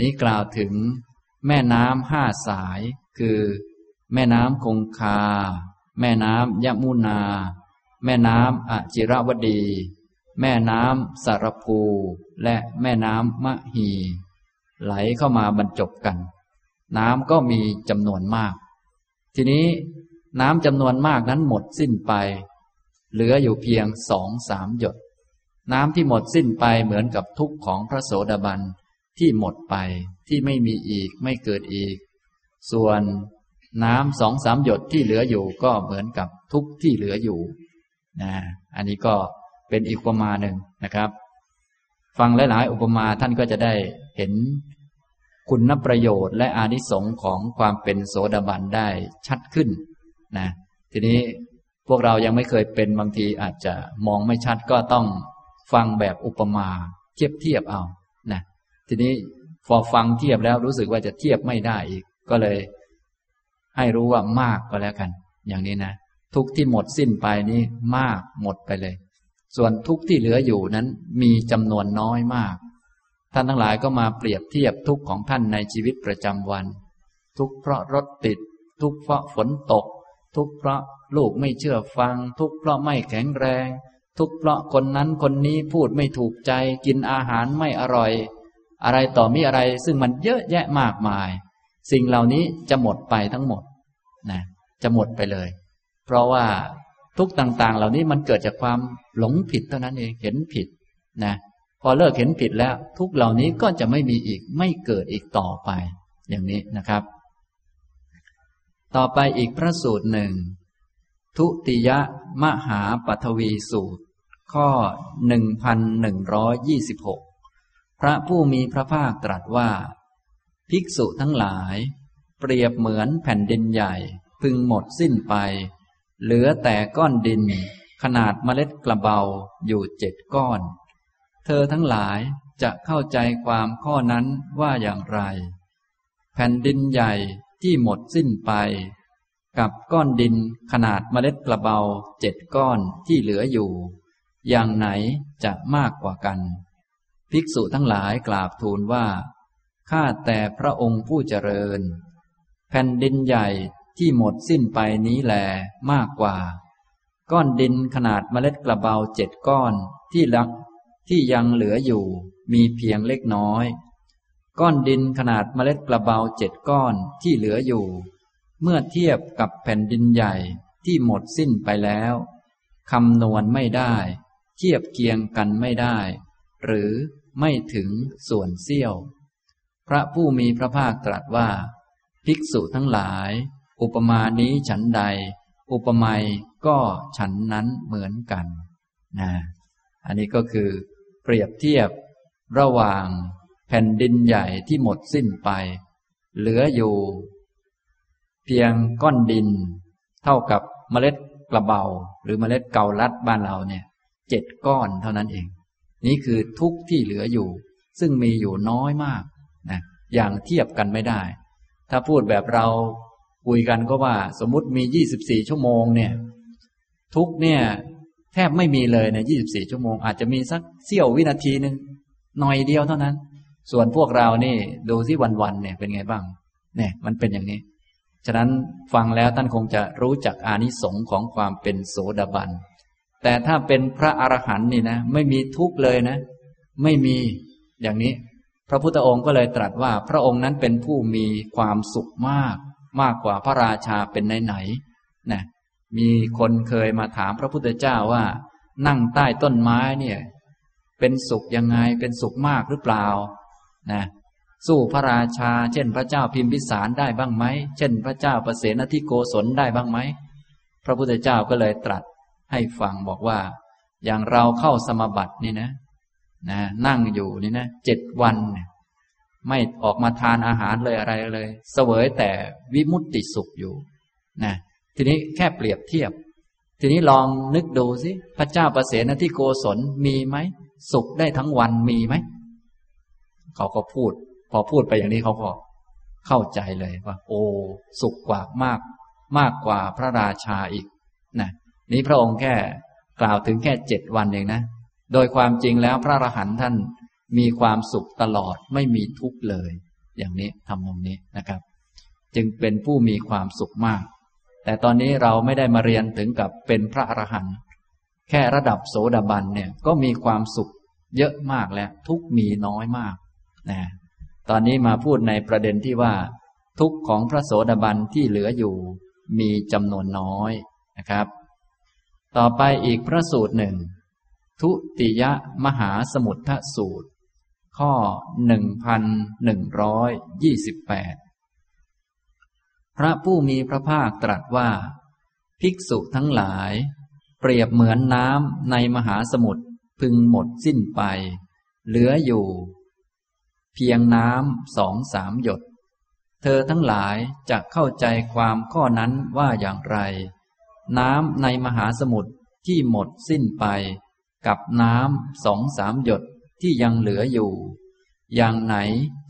Speaker 1: นี้กล่าวถึงแม่น้ำห้าสาย คือ แม่น้ำคงคา แม่น้ำยมุนา แม่น้ำอจิรวดี แม่น้ำสารภูและแม่น้ำมะฮี ไหลเข้ามาบรรจบกัน น้ำก็มีจำนวนมาก ทีนี้น้ำจำนวนมากนั้นหมดสิ้นไป เหลืออยู่เพียงสองสามหยด น้ำที่หมดสิ้นไปเหมือนกับทุกข์ของพระโสดาบันที่หมดไปที่ไม่มีอีกไม่เกิดอีก ส่วนน้ำสองสามหยดที่เหลืออยู่ก็เหมือนกับทุกที่เหลืออยู่นะอันนี้ก็ เป็นอีกอุปมาหนึ่งนะครับ ฟังหลายๆอุปมาท่านก็จะได้เห็นคุณประโยชน์และอานิสงส์ของความเป็นโสดาบันได้ชัดขึ้นนะทีนี้พวกเรายังไม่เคยเป็นบางทีอาจจะมองไม่ชัดก็ต้องฟังแบบอุปมาเทียบเทียบเอานะทีนี้พอฟังเทียบแล้วรู้สึกว่าจะเทียบไม่ได้อีก ก็เลย ให้รู้ว่ามากก็แล้วกัน อย่างนี้นะทุกที่หมดสิ้นไปนี้มากหมดไปเลย ส่วนทุกที่เหลืออยู่นั้นมีจำนวนน้อยมาก ท่านทั้งหลายก็มาเปรียบเทียบทุกข์ของท่านในชีวิตประจำวัน ทุกข์เพราะรถติด ทุกข์เพราะฝนตก ทุกข์เพราะลูกไม่เชื่อฟัง ทุกข์เพราะไม่แข็งแรง ทุกข์เพราะคนนั้นคนนี้พูดไม่ถูกใจ กินอาหารไม่อร่อย อะไรต่อมีอะไรซึ่งมันเยอะแยะมากมาย สิ่งเหล่านี้จะหมดไปทั้งหมดนะจะหมดไปเลย เพราะว่าทุกต่างๆ เหล่านี้มันเกิดจากความ หลงผิดเท่านั้นเองเห็นผิดนะพอเลิกเห็นผิดแล้ว ทุกเหล่านี้ก็จะไม่มีอีกไม่เกิดอีกต่อไป อย่างนี้นะครับ ต่อไปอีกพระสูตรหนึ่ง ทุติยมหาปัทวีสูตร ข้อหนึ่งพันหนึ่งร้อยยี่สิบหกพระผู้มีพระภาคตรัสว่า ภิกษุทั้งหลาย เปรียบเหมือนแผ่นดินใหญ่ พึงหมดสิ้นไป เหลือแต่ก้อนดิน ขนาดเมล็ดกระเบาอยู่เจ็ดก้อน เธอทั้งหลายจะเข้าใจความข้อนั้นว่าอย่างไร แผ่นดินใหญ่ที่หมดสิ้นไป กับก้อนดินขนาดเมล็ดกระเบาเจ็ดก้อนที่เหลืออยู่ อย่างไหนจะมากกว่ากัน ภิกษุทั้งหลายกราบทูลว่า ข้าแต่พระองค์ผู้เจริญ แผ่นดินใหญ่ที่หมดสิ้นไปนี้แลมากกว่า ก้อนดินขนาดเมล็ดกระเบาเจ็ดก้อนที่ลักที่ยังเหลืออยู่มีเพียงเล็กน้อย ก้อนดินขนาดเมล็ดกระเบาเจ็ดก้อนที่เหลืออยู่ เมื่อเทียบกับแผ่นดินใหญ่ที่หมดสิ้นไปแล้วคำนวณไม่ได้ เทียบเคียงกันไม่ได้ หรือไม่ถึงส่วนเสี้ยว พระผู้มีพระภาคตรัสว่า ภิกษุทั้งหลาย อุปมานี้ฉันใด อุปมยก็ฉันนั้นเหมือนกันนะอันนี้ก็คือเปรียบเทียบระหว่างแผ่นดินใหญ่ที่หมดสิ้นไป เหลืออยู่ เพียงก้อนดิน เท่ากับเมล็ดกระเบา หรือเมล็ดเกาลัดบ้านเราเนี่ยเจ็ดก้อนเท่านั้นเอง นี่คือทุกที่เหลืออยู่ ซึ่งมีอยู่น้อยมากนะอย่างเทียบกันไม่ได้ ถ้าพูดแบบเรา คุยกันก็ว่า สมมติมียี่สิบสี่ชั่วโมงเนี่ย ทุกเนี่ย แทบไม่มีเลยในยี่สิบสี่ชั่วโมง อาจจะมีสักเสี้ยววินาทีหนึ่งหน่อยเดียวเท่านั้น ส่วนพวกเรานี่ ดูที่วันๆเนี่ยเป็นไงบ้าง เนี่ย มันเป็นอย่างนี้ ฉะนั้นฟังแล้วท่านคงจะรู้จักอานิสงส์ของความเป็นโสดาบัน แต่ถ้าเป็นพระอรหันต์นี่นะไม่มีทุกเลยนะ ไม่มีอย่างนี้ พระพุทธองค์ก็เลยตรัสว่า พระองค์นั้นเป็นผู้มีความสุขมาก มากกว่าพระราชาเป็นไหนๆนะมีคนเคยมาถามพระพุทธเจ้าว่า นั่งใต้ต้นไม้เนี่ย เป็นสุขยังไงเป็นสุขมากหรือเปล่านะสู้พระราชา เช่นพระเจ้าพิมพิสารได้บ้างไหมเช่น พระเจ้าประเสนทิโกศลได้บ้างไหมพระพุทธเจ้าก็เลยตรัสให้ฟังบอกว่า อย่างเราเข้าสมบัตินี่นะนะ นั่งอยู่นี่นะเจ็ดวัน ไม่ออกมาทานอาหารเลยอะไรเลย เสวยแต่วิมุตติสุขอยู่นะทีนี้แค่เปรียบเทียบ ทีนี้ลองนึกดูสิพระเจ้าประเสนที่โกศลมีไหม สุขได้ทั้งวันมีไหม เขาก็พูด พอพูดไปอย่างนี้เขาก็เข้าใจเลยว่า โอ้สุขกว่ามาก มากกว่าพระราชาอีกนะนี้พระองค์แค่กล่าวถึงแค่เจ็ดวันเองนะ โดยความจริงแล้วพระอรหันต์ท่าน มีความสุขตลอดไม่มีทุกข์เลย อย่างนี้ทำตรงนี้นะครับ จึงเป็นผู้มีความสุขมาก แต่ตอนนี้เราไม่ได้มาเรียนถึงกับเป็นพระอรหันต์แค่ระดับโสดาบันเนี่ยก็มีความสุขเยอะมากแล้วทุกมีน้อยมากนะตอนนี้มาพูดในประเด็นที่ว่า ทุกของพระโสดาบันที่เหลืออยู่ มีจำนวนน้อยนะครับ ต่อไปอีกพระสูตรหนึ่ง ทุติยมหาสมุทธสูตร ข้อหนึ่งพันหนึ่งร้อยยี่สิบแปดพระผู้มีพระภาคตรัสว่า ภิกษุทั้งหลาย เปรียบเหมือนน้ำในมหาสมุทรพึงหมดสิ้นไป เหลืออยู่ เพียงน้ำสองสามหยด เธอทั้งหลายจะเข้าใจความข้อนั้นว่าอย่างไร น้ำในมหาสมุทรที่หมดสิ้นไป กับน้ำสองสามหยด ที่ยังเหลืออยู่ อย่างไหน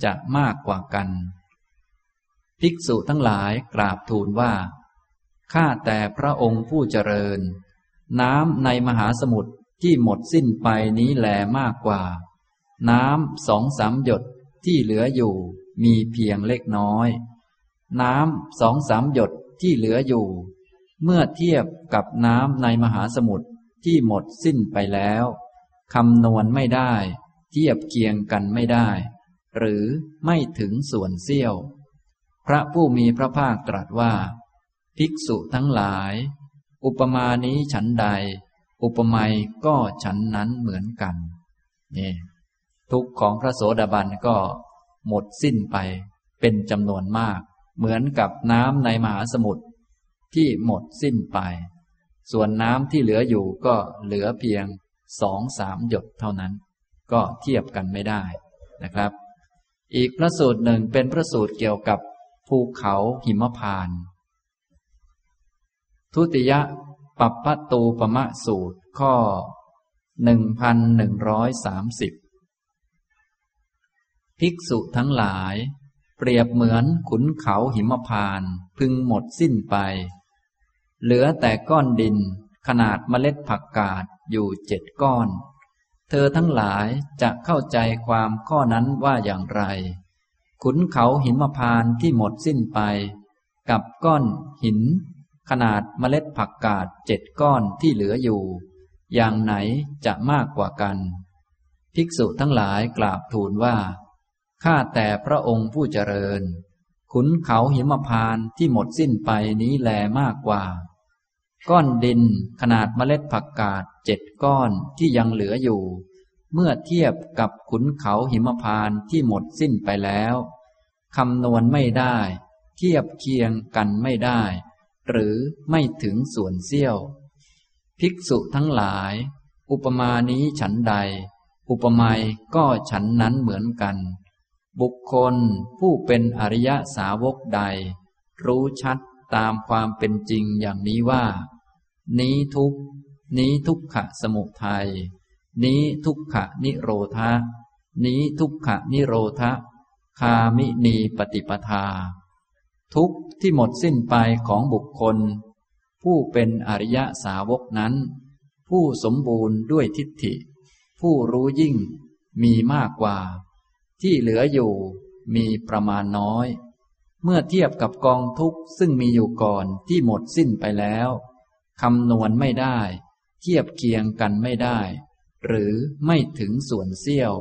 Speaker 1: จะมากกว่ากัน ภิกษุทั้งหลายกราบทูลว่า ข้าแต่พระองค์ผู้เจริญ น้ำในมหาสมุทรที่หมดสิ้นไปนี้แลมากกว่า น้ำสองสามหยดที่เหลืออยู่มีเพียงเล็กน้อย น้ำสองสามหยดที่เหลืออยู่ เมื่อเทียบกับน้ำในมหาสมุทรที่หมดสิ้นไปแล้ว คำนวณไม่ได้ เทียบเคียงกันไม่ได้ หรือไม่ถึงส่วนเสี้ยว พระผู้มีพระภาคตรัสว่า ภิกษุทั้งหลาย อุปมานี้ฉันใด อุปมาก็ฉันนั้นเหมือนกันนี่ทุกของพระโสดาบันก็หมดสิ้นไปเป็นจำนวนมาก เหมือนกับน้ำในมหาสมุทรที่หมดสิ้นไป ส่วนน้ำที่เหลืออยู่ก็เหลือเพียง สองสามหยดเท่านั้น ก็เทียบกันไม่ได้นะครับ อีกพระสูตรหนึ่งเป็นพระสูตรเกี่ยวกับภูเขาหิมพาน ทุติยปัปพตูปมะสูตรข้อหนึ่งพันหนึ่งร้อยสามสิบภิกษุทั้งหลาย เปรียบเหมือนขุนเขาหิมพาน พึงหมดสิ้นไป เหลือแต่ก้อนดินขนาดเมล็ดผักกาด อยู่เจ็ดก้อน เธอทั้งหลายจะเข้าใจความข้อนั้นว่าอย่างไร ขุนเขาหิมพานที่หมดสิ้นไป กับก้อนหิน ขนาดเมล็ดผักกาดเจ็ดก้อนที่เหลืออยู่ อย่างไหนจะมากกว่ากัน ภิกษุทั้งหลายกราบทูลว่าข้าแต่พระองค์ผู้เจริญ ขุนเขาหิมพานที่หมดสิ้นไปนี้แลมากกว่า ก้อนดินขนาดเมล็ดผักกาดเจ็ดก้อนที่ยังเหลืออยู่ เมื่อเทียบกับขุนเขาหิมพานที่หมดสิ้นไปแล้วคำนวณไม่ได้ เทียบเคียงกันไม่ได้ หรือไม่ถึงส่วนเสี้ยว ภิกษุทั้งหลาย อุปมานี้ฉันใด อุปไมยก็ฉันนั้นเหมือนกัน บุคคลผู้เป็นอริยสาวกใด รู้ชัด ตามความเป็นจริงอย่างนี้ว่า นี้ทุกนี้ทุกขะสมุทัย นี้ทุกขะนิโรธานี้ทุกขะนิโรธะ คามินีปฏิปทา ทุกที่หมดสิ้นไปของบุคคล ผู้เป็นอริยสาวกนั้น ผู้สมบูรณ์ด้วยทิฏฐิ ผู้รู้ยิ่งมีมากกว่า ที่เหลืออยู่มีประมาณน้อย เมื่อเทียบกับกองทุกข์ซึ่งมีอยู่ก่อนที่หมดสิ้นไปแล้วคำนวณไม่ได้ เทียบเคียงกันไม่ได้ หรือไม่ถึงส่วนเสี้ยว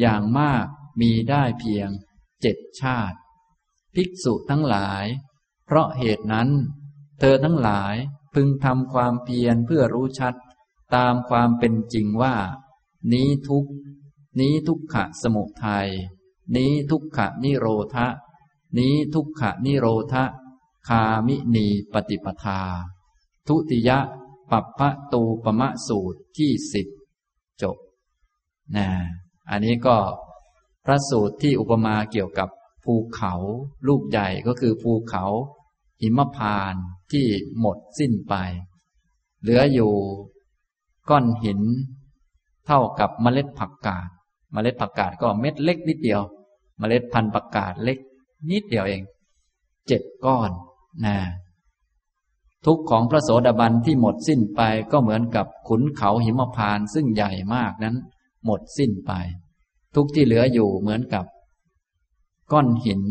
Speaker 1: อย่างมากมีได้เพียงเจ็ดชาติ ภิกษุทั้งหลาย เพราะเหตุนั้น เธอทั้งหลายพึงทำความเพียรเพื่อรู้ชัด ตามความเป็นจริงว่า นี้ทุกนี้ทุกขะสมุทัยนี้ทุกขะนิโรธะ นี้ทุกขะนิโรธะคามินีปฏิปทา ทุติยะปัปพะตูปมะสูตรที่สิบจบนะอันนี้ก็พระสูตรที่อุปมาเกี่ยวกับภูเขาลูกใหญ่ก็คือภูเขา หิมพานที่หมดสิ้นไป เหลืออยู่ก้อนหิน เท่ากับเมล็ดผักกาดเเมล็ดผักกาดก็เม็ดเล็กนิดเดียว เมล็ดพันธุ์ผักกาดเล็ก นิดเดียวเองเจ็ดก้อนนะทุกของพระโสดาบันที่หมดสิ้นไปก็เหมือนกับขุนเขาหิมพานซึ่งใหญ่มากนั้น หมดสิ้นไป ทุกที่เหลืออยู่เหมือนกับ ก้อนหิน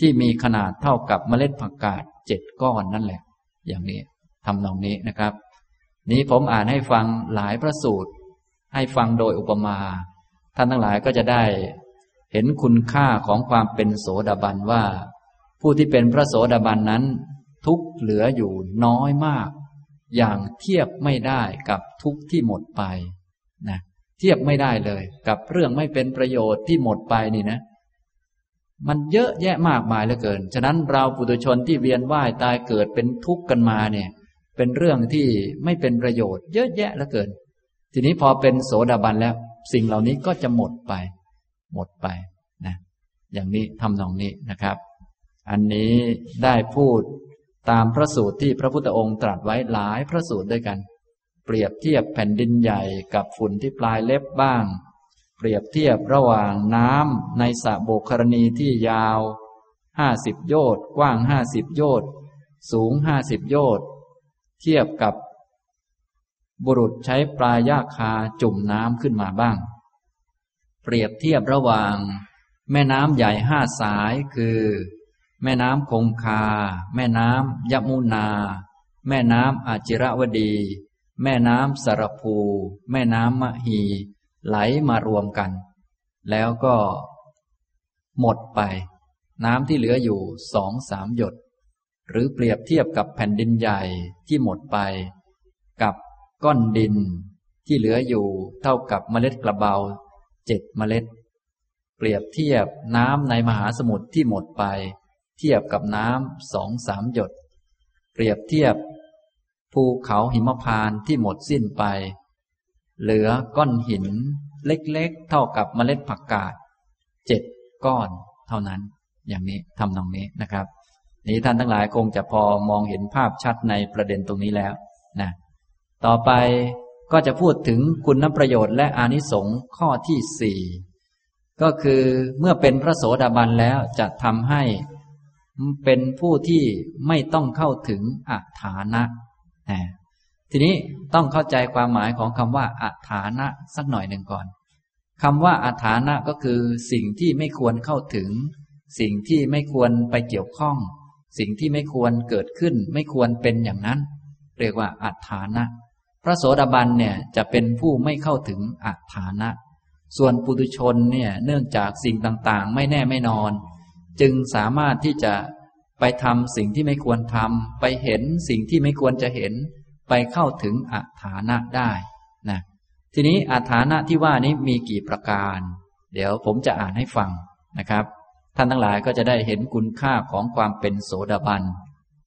Speaker 1: ที่มีขนาดเท่ากับเมล็ดผักกาดเจ็ดก้อนนั่นแหละ อย่างนี้ทำนองนี้นะครับ นี้ผมอ่านให้ฟังหลายพระสูตร ให้ฟังโดยอุปมา ท่านทั้งหลายก็จะได้ เห็นคุณค่าของความเป็นโสดาบันว่า ผู้ที่เป็นพระโสดาบันนั้น ทุกเหลืออยู่น้อยมาก อย่างเทียบไม่ได้กับทุกที่หมดไปนะเทียบไม่ได้เลย กับเรื่องไม่เป็นประโยชน์ที่หมดไปนี่นะ มันเยอะแยะมากมายเหลือเกิน ฉะนั้นเราปุถุชนที่เวียนว่ายตายเกิดเป็นทุกข์กันมาเนี่ย เป็นเรื่องที่ไม่เป็นประโยชน์ เยอะแยะเหลือเกิน ทีนี้พอเป็นโสดาบันแล้ว สิ่งเหล่านี้ก็จะหมดไป หมดไปนะอย่างนี้ทำนองนี้นะครับ อันนี้ได้พูดตามพระสูตรที่พระพุทธองค์ตรัสไว้หลายพระสูตรด้วยกัน เปรียบเทียบแผ่นดินใหญ่กับฝุ่นที่ปลายเล็บบ้าง เปรียบเทียบระหว่างน้ำในสระโบกรณีที่ยาวห้าสิบโยชน์กว้างห้าสิบโยชน์สูงห้าสิบโยชน์เทียบกับบุรุษใช้ปลายยาคาจุ่มน้ำขึ้นมาบ้าง เปรียบเทียบระหว่าง แม่น้ำใหญ่ห้าสายคือ แม่น้ำคงคา แม่น้ำยมุนา แม่น้ำอาจิรวดี แม่น้ำสรภู แม่น้ำมหี ไหลมารวมกัน แล้วก็ หมดไป น้ำที่เหลืออยู่สองสามหยด หรือเปรียบเทียบกับแผ่นดินใหญ่ที่หมดไป กับก้อนดินที่เหลืออยู่เท่ากับเมล็ดกระเบา เจ็ดเมล็ด เปรียบเทียบน้ำในมหาสมุทรที่หมดไป เทียบกับน้ำสองสามหยด เปรียบเทียบ ภูเขาหิมพานที่หมดสิ้นไป เหลือก้อนหินเล็กๆ เท่ากับเมล็ดผักกาดเจ็ดก้อนเท่านั้น อย่างนี้ทำตรงนี้นะครับ นี้ท่านทั้งหลายคงจะพอมองเห็นภาพชัดในประเด็นตรงนี้แล้วนะต่อไป ก็จะพูดถึงคุณประโยชน์และอานิสงส์ข้อที่สี่ก็คือเมื่อเป็นพระโสดาบันแล้วจะทำให้เป็นผู้ที่ไม่ต้องเข้าถึงอัฐานะ ทีนี้ต้องเข้าใจความหมายของคำว่าอัฐานะสักหน่อยหนึ่งก่อนคำว่าอัฐานะก็คือสิ่งที่ไม่ควรเข้าถึง สิ่งที่ไม่ควรไปเกี่ยวข้อง สิ่งที่ไม่ควรเกิดขึ้น ไม่ควรเป็นอย่างนั้น เรียกว่าอัฐานะ พระโสดาบันเนี่ยจะเป็นผู้ไม่เข้าถึงอัฐานะ ส่วนปุถุชนเนี่ยเนื่องจากสิ่งต่างๆ ไม่แน่ไม่นอน จึงสามารถที่จะไปทำสิ่งที่ไม่ควรทำไปเห็นสิ่งที่ไม่ควรจะเห็น ไปเข้าถึงอัฐานะได้นะทีนี้อัฐานะที่ว่านี้มีกี่ประการ เดี๋ยวผมจะอ่านให้ฟังนะครับ ท่านทั้งหลายก็จะได้เห็นคุณค่าของความเป็นโสดาบัน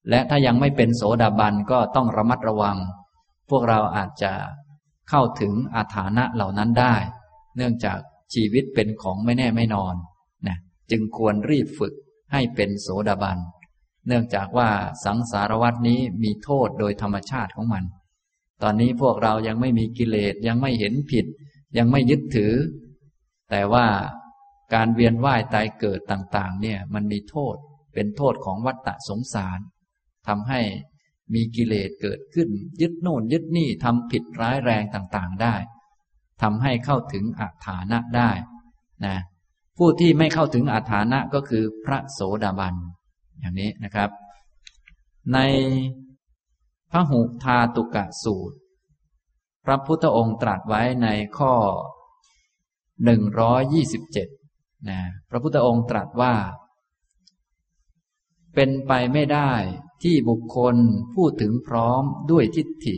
Speaker 1: และถ้ายังไม่เป็นโสดาบันก็ต้องระมัดระวัง พวกเราอาจจะเข้าถึงอาถานะเหล่านั้นได้ เนื่องจากชีวิตเป็นของไม่แน่ไม่นอนนะจึงควรรีบฝึกให้เป็นโสดาบัน เนื่องจากว่าสังสารวัตนี้มีโทษโดยธรรมชาติของมัน ตอนนี้พวกเรายังไม่มีกิเลสยังไม่เห็นผิด ยังไม่ยึดถือ แต่ว่าการเวียนว่ายตายเกิดต่าง ๆ เนี่ยมันมีโทษเป็นโทษของวัฏฏะสงสารทำให้ มีกิเลสเกิดขึ้น ยึดโน่นยึดนี่ทำผิดร้ายแรงต่างๆได้ทำให้เข้าถึงอัฐานะได้นะผู้ที่ไม่เข้าถึงอัฐานะก็คือพระโสดาบัน อย่างนี้นะครับ ในพระหุทาตุกะสูตร พระพุทธองค์ตรัสไว้ในข้อหนึ่งร้อยยี่สิบเจ็ดนะพระพุทธองค์ตรัสว่า เป็นไปไม่ได้ ที่บุคคลพูดถึงพร้อมด้วยทิฏฐิ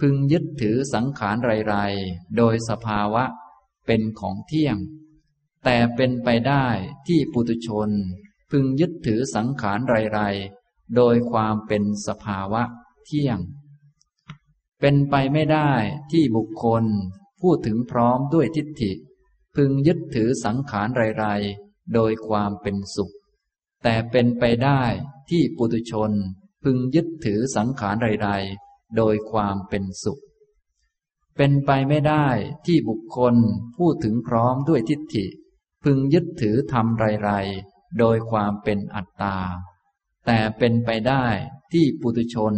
Speaker 1: พึงยึดถือสังขารไรๆ โดยสภาวะเป็นของเที่ยง แต่เป็นไปได้ที่ปุตุชน พึงยึดถือสังขารไรๆ โดยความเป็นสภาวะเที่ยง เป็นไปไม่ได้ที่บุคคลพูดถึงพร้อมด้วยทิฏฐิ พึงยึดถือสังขารไรๆ โดยความเป็นสุข แต่เป็นไปได้ ที่ปุตุชนพึงยึดถือสังขารใดๆ โดยความเป็นสุข เป็นไปไม่ได้ที่บุคคลพูดถึงพร้อมด้วยทิฏฐิ พึงยึดถือทำไร ๆ โดยความเป็นอัตตา แต่เป็นไปได้ที่ปุถุชน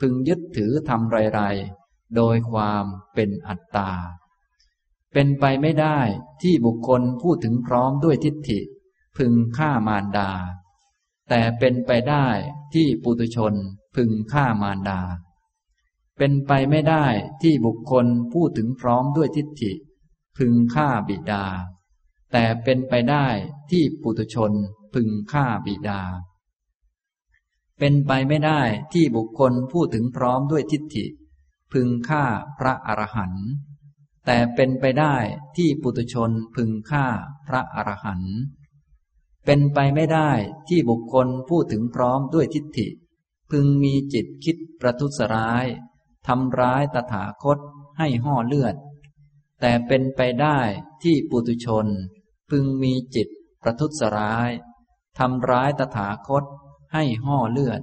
Speaker 1: พึงยึดถือทำไร ๆ โดยความเป็นอัตตา เป็นไปไม่ได้ที่บุคคลพูดถึงพร้อมด้วยทิฏฐิ พึงฆ่ามารดา แต่เป็นไปได้ที่ปุถุชนพึงฆ่ามารดา เป็นไปไม่ได้ที่บุคคลพูดถึงพร้อมด้วยทิฏฐิ พึงฆ่าบิดา แต่เป็นไปได้ที่ปุถุชนพึงฆ่าบิดา เป็นไปไม่ได้ที่บุคคลพูดถึงพร้อมด้วยทิฏฐิ พึงฆ่าพระอรหันต์แต่เป็นไปได้ที่ปุถุชนพึงฆ่าพระอรหันต์ เป็นไปไม่ได้ที่บุคคลพูดถึงพร้อมด้วยทิฏฐิ พึงมีจิตคิดประทุษร้ายทำร้ายตถาคตให้ห่อเลือด แต่เป็นไปได้ที่ปุตุชน พึงมีจิตประทุษร้ายทำร้ายตถาคตให้ห่อเลือด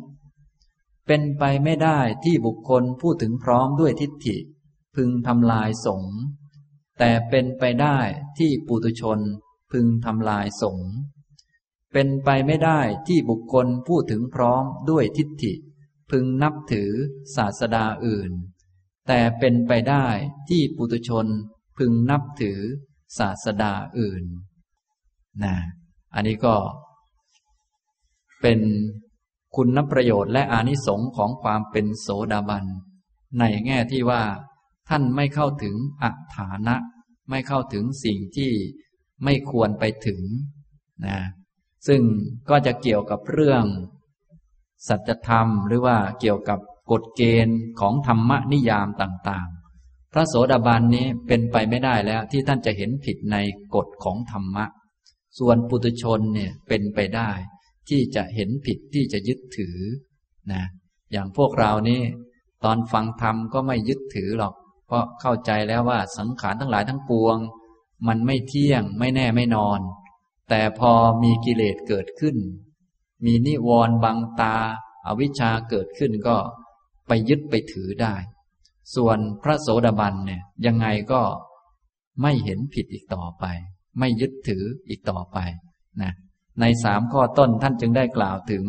Speaker 1: เป็นไปไม่ได้ที่บุคคลพูดถึงพร้อมด้วยทิฏฐิ พึงทำลายสงแต่เป็นไปได้ที่ปุตุชนพึงทำลายสงฆ์ เป็นไปไม่ได้ที่บุคคลพูดถึงพร้อมด้วยทิฏฐิ พึงนับถือศาสดาอื่น แต่เป็นไปได้ที่ปุตุชนพึงนับถือศาสดาอื่นนะอันนี้ก็ เป็นคุณนประโยชน์และอานิสงค์ของความเป็นโสดาบัน ในแง่ที่ว่า ท่านไม่เข้าถึงอัฐานะ ไม่เข้าถึงสิ่งที่ไม่ควรไปถึงนะ ซึ่งก็จะเกี่ยวกับเรื่อง สัจธรรม หรือว่าเกี่ยวกับกฎเกณฑ์ของธรรมนิยามต่างๆ พระโสดาบันนี้เป็นไปไม่ได้แล้วที่ท่านจะเห็นผิดในกฎของธรรมะ ส่วนปุถุชนเนี่ยเป็นไปได้ ที่จะเห็นผิดที่จะยึดถือนะอย่างพวกเรานี่ตอนฟังธรรมก็ไม่ยึดถือหรอก เพราะเข้าใจแล้วว่าสังขารทั้งหลายทั้งปวง มันไม่เที่ยงไม่แน่ไม่นอน แต่พอมีกิเลสเกิดขึ้น มีนิวรณ์บังตาอาวิชชาเกิดขึ้นก็ไปยึดไปถือได้ ส่วนพระโสดาบันเนี่ยยังไงก็ไม่เห็นผิดอีกต่อไป ไม่ยึดถืออีกต่อไปนะในสามข้อต้นท่านจึงได้กล่าวถึง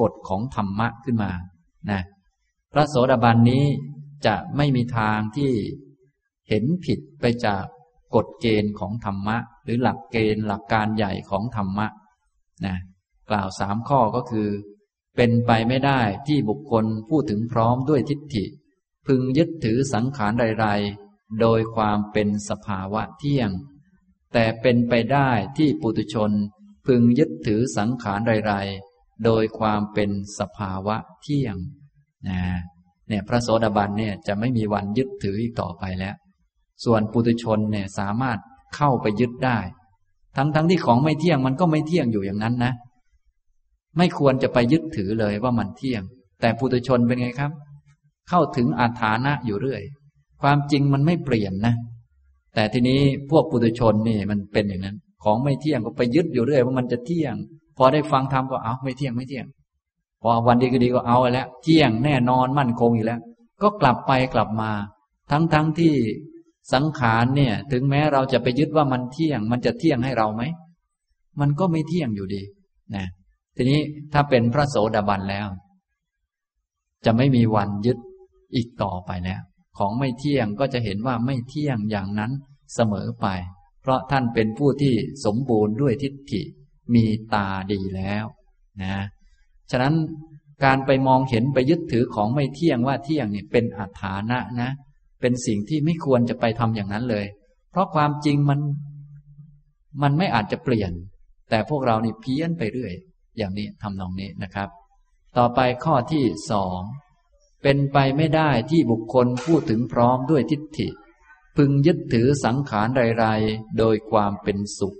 Speaker 1: กฎของธรรมะขึ้นมานะพระโสดาบันนี้จะไม่มีทางที่เห็นผิดไปจาก กฎเกณฑ์ของธรรมะ หรือหลักเกณฑ์หลักการใหญ่ของธรรมะนะกล่าวสามข้อก็คือ เป็นไปไม่ได้ที่บุคคลพูดถึงพร้อมด้วยทิฏฐิ พึงยึดถือสังขารใดๆ โดยความเป็นสภาวะเที่ยง แต่เป็นไปได้ที่ปุตุชน พึงยึดถือสังขารใดๆ โดยความเป็นสภาวะเที่ยงนะเนี่ยพระโสดาบันเนี่ยจะไม่มีวันยึดถืออีกต่อไปแล้ว ส่วนปุถุชนเนี่ยสามารถเข้าไปยึดได้ ทั้งๆทที่ของไม่เที่ยงมันก็ไม่เที่ยงอยู่อย่างนั้นนะ ไม่ควรจะไปยึดถือเลยว่ามันเที่ยง แต่ปุถุชนเป็นไงครับ เข้าถึงอาถานะอยู่เรื่อย ความจริงมันไม่เปลี่ยนนะ แต่ทีนี้พวกปุถุชนนี่มันเป็นอย่างนั้น ของไม่เที่ยงก็ไปยึดอยู่เรื่อยว่ามันจะเที่ยง พอได้ฟังธรรมก็เอาไม่เที่ยงไม่เที่ยง พอวันดีก็ดีก็เอาแล้ว เที่ยงแน่นอนมั่นคงอีกแล้ว ก็กลับไปกลับมา ทั้งๆทที่ สังขารเนี่ย ถึงแม้เราจะไปยึดว่ามันเที่ยง มันจะเที่ยงให้เราไหม มันก็ไม่เที่ยงอยู่ดีนะทีนี้ถ้าเป็นพระโสดาบันแล้ว จะไม่มีวันยึดอีกต่อไปแล้ว ของไม่เที่ยงก็จะเห็นว่าไม่เที่ยงอย่างนั้นเสมอไป เพราะท่านเป็นผู้ที่สมบูรณ์ด้วยทิฏฐิมีตาดีแล้วนะฉะนั้นการไปมองเห็นไปยึดถือของไม่เที่ยงว่าเที่ยงเนี่ยเป็นอัฐานะนะ เป็นสิ่งที่ไม่ควรจะไปทำอย่างนั้นเลย เพราะความจริงมัน มันไม่อาจจะเปลี่ยน แต่พวกเรานี่เพี้ยนไปเรื่อย อย่างนี้ทำนองนี้นะครับ ต่อไปข้อที่สองเป็นไปไม่ได้ที่บุคคลพูดถึงพร้อมด้วยทิฏฐิ พึงยึดถือสังขารไรๆโดยความเป็นสุข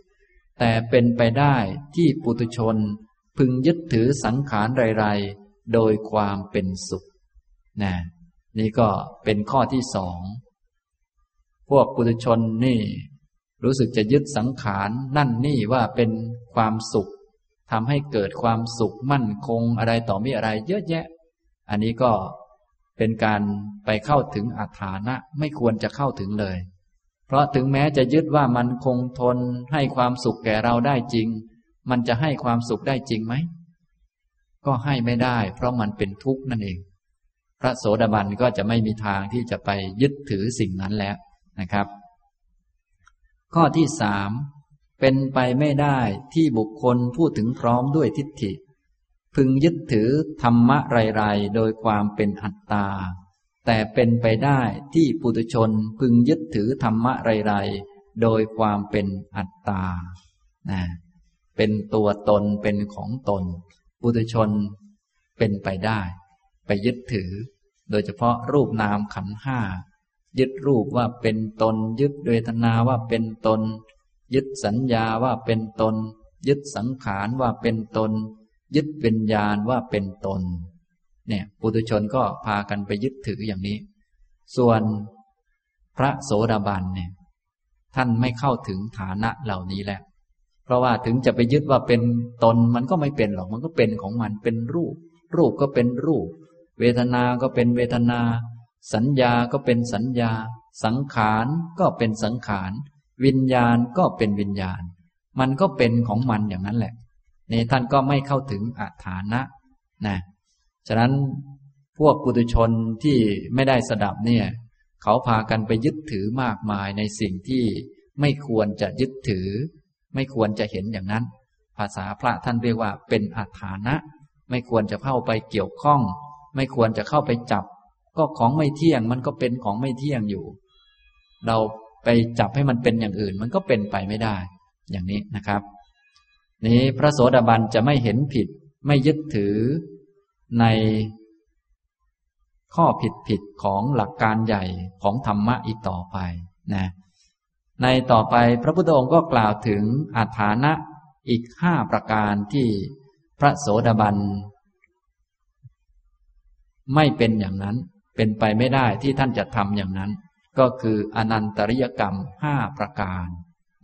Speaker 1: แต่เป็นไปได้ที่ปุตุชน พึงยึดถือสังขารไรๆโดยความเป็นสุขนะ นี่ก็เป็นข้อที่สอง พวกปุถุชนนี่ รู้สึกจะยึดสังขารนั่นนี่ว่าเป็นความสุขทำให้เกิดความสุขมั่นคงอะไรต่อมีอะไรเยอะแยะ อันนี้ก็เป็นการไปเข้าถึงอัฐานะไม่ควรจะเข้าถึงเลย เพราะถึงแม้จะยึดว่ามันคงทนให้ความสุขแก่เราได้จริง มันจะให้ความสุขได้จริงไหม ก็ให้ไม่ได้ เพราะมันเป็นทุกข์นั่นเอง ระโสดาบันก็จะไม่มีทางที่จะไปยึดถือสิ่งนั้นแล้วนะครับ ข้อที่สามเป็นไปไม่ได้ที่บุคคลพูดถึงพร้อมด้วยทิฏฐิ พึงยึดถือธรรมะไรๆโดยความเป็นอัตตา แต่เป็นไปได้ที่ปุถุชนพึงยึดถือธรรมะไรๆโดยความเป็นอัตตานะเป็นตัวตนเป็นของตน ปุถุชนเป็นไปได้ ไปยึดถือ โดยเฉพาะรูปนามขันห้ายึดรูปว่าเป็นตน ยึดเวทนาว่าเป็นตน ยึดสัญญาว่าเป็นตน ยึดสังขารว่าเป็นตน ยึดวิญญาณว่าเป็นตน เนี่ยปุถุชนก็พากันไปยึดถืออย่างนี้ ส่วนพระโสดาบันเนี่ยท่านไม่เข้าถึงฐานะเหล่านี้แหละเพราะว่าถึงจะไปยึดว่าเป็นตนมันก็ไม่เป็นหรอกมันก็เป็นของมันเป็นรูป รูปก็เป็นรูป เวทนาก็เป็นเวทนา สัญญาก็เป็นสัญญา สังขารก็เป็นสังขาร วิญญาณก็เป็นวิญญาณ มันก็เป็นของมันอย่างนั้นแหละนี่ท่านก็ไม่เข้าถึงอัฐานะนะฉะนั้นพวกปุถุชนที่ไม่ได้สดับเนี่ยเขาพากันไปยึดถือมากมายในสิ่งที่ไม่ควรจะยึดถือ ไม่ควรจะเห็นอย่างนั้น ภาษาพระท่านเรียกว่าเป็นอัฐานะ ไม่ควรจะเข้าไปเกี่ยวข้อง ไม่ควรจะเข้าไปจับ ก็ของไม่เที่ยงมันก็เป็นของไม่เที่ยงอยู่ เราไปจับให้มันเป็นอย่างอื่น มันก็เป็นไปไม่ได้ อย่างนี้นะครับ นี้พระโสดาบันจะไม่เห็นผิด ไม่ยึดถือในข้อผิดผิดของหลักการใหญ่ของธรรมะอีกต่อไปนะในต่อไปพระพุทธองค์ก็กล่าวถึงอาถานะอีกห้าประการที่พระโสดาบัน ไม่เป็นอย่างนั้น เป็นไปไม่ได้ที่ท่านจะทำอย่างนั้น ก็คืออนันตริยกรรมห้าประการ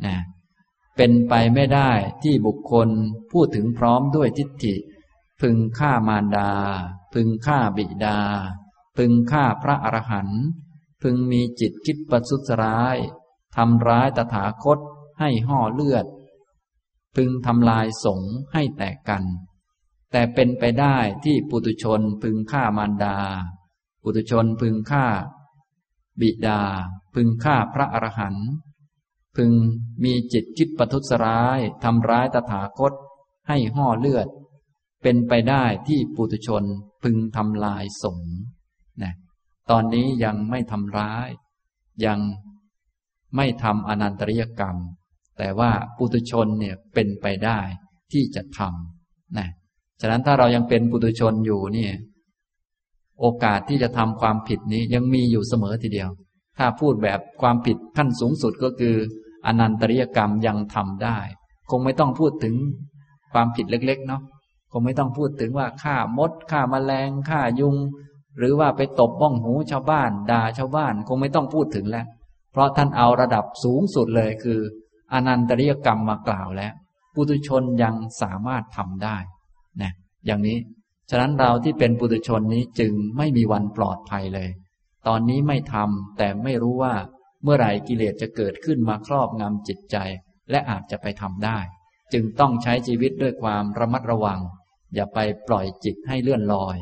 Speaker 1: นะเป็นไปไม่ได้ที่บุคคลพูดถึงพร้อมด้วยทิฏฐิ พึงฆ่ามารดา พึงฆ่าบิดา พึงฆ่าพระอรหันต์พึงมีจิตคิดประทุษร้ายทำร้ายตถาคตให้ห่อเลือด พึงทำลายสงให้แตกกัน แต่เป็นไปได้ที่ปุตุชนพึงฆ่ามารดา ปุตุชนพึงฆ่า บิดา พึงฆ่าพระอรหันต์พึงมีจิตคิดประทุษร้ายทำร้ายตถาคต ให้ห่อเลือด เป็นไปได้ที่ปุถุชนพึงทำลายสงนะตอนนี้ยังไม่ทำร้าย ยังไม่ทำอนันตริยกรรม แต่ว่าปุถุชนเนี่ยเป็นไปได้ที่จะทำนะ ฉะนั้นถ้าเรายังเป็นปุถุชนอยู่นี่โอกาสที่จะทำความผิดนี้ยังมีอยู่เสมอทีเดียว ถ้าพูดแบบความผิดขั้นสูงสุดก็คือ อนันตริยกรรมยังทำได้ คงไม่ต้องพูดถึงความผิดเล็ก ๆ เนาะคงไม่ต้องพูดถึงว่าฆ่ามดฆ่ามาแมลงฆ่ายุง หรือว่าไปตบบ้องหูชาวบ้านด่าชาวบ้าน คงไม่ต้องพูดถึงแล้ว เพราะท่านเอาระดับสูงสุดเลยคือ อนันตริยกรรมมากล่าวแล้ว ปุถุชนยังสามารถทำได้ นะอย่างนี้ ฉะนั้นเราที่เป็นปุถุชนนี้จึงไม่มีวันปลอดภัยเลย ตอนนี้ไม่ทำแต่ไม่รู้ว่าเมื่อไหร่กิเลสจะเกิดขึ้นมาครอบงำจิตใจ และอาจจะไปทำได้ จึงต้องใช้ชีวิตด้วยความระมัดระวัง อย่าไปปล่อยจิตให้เลื่อนลอย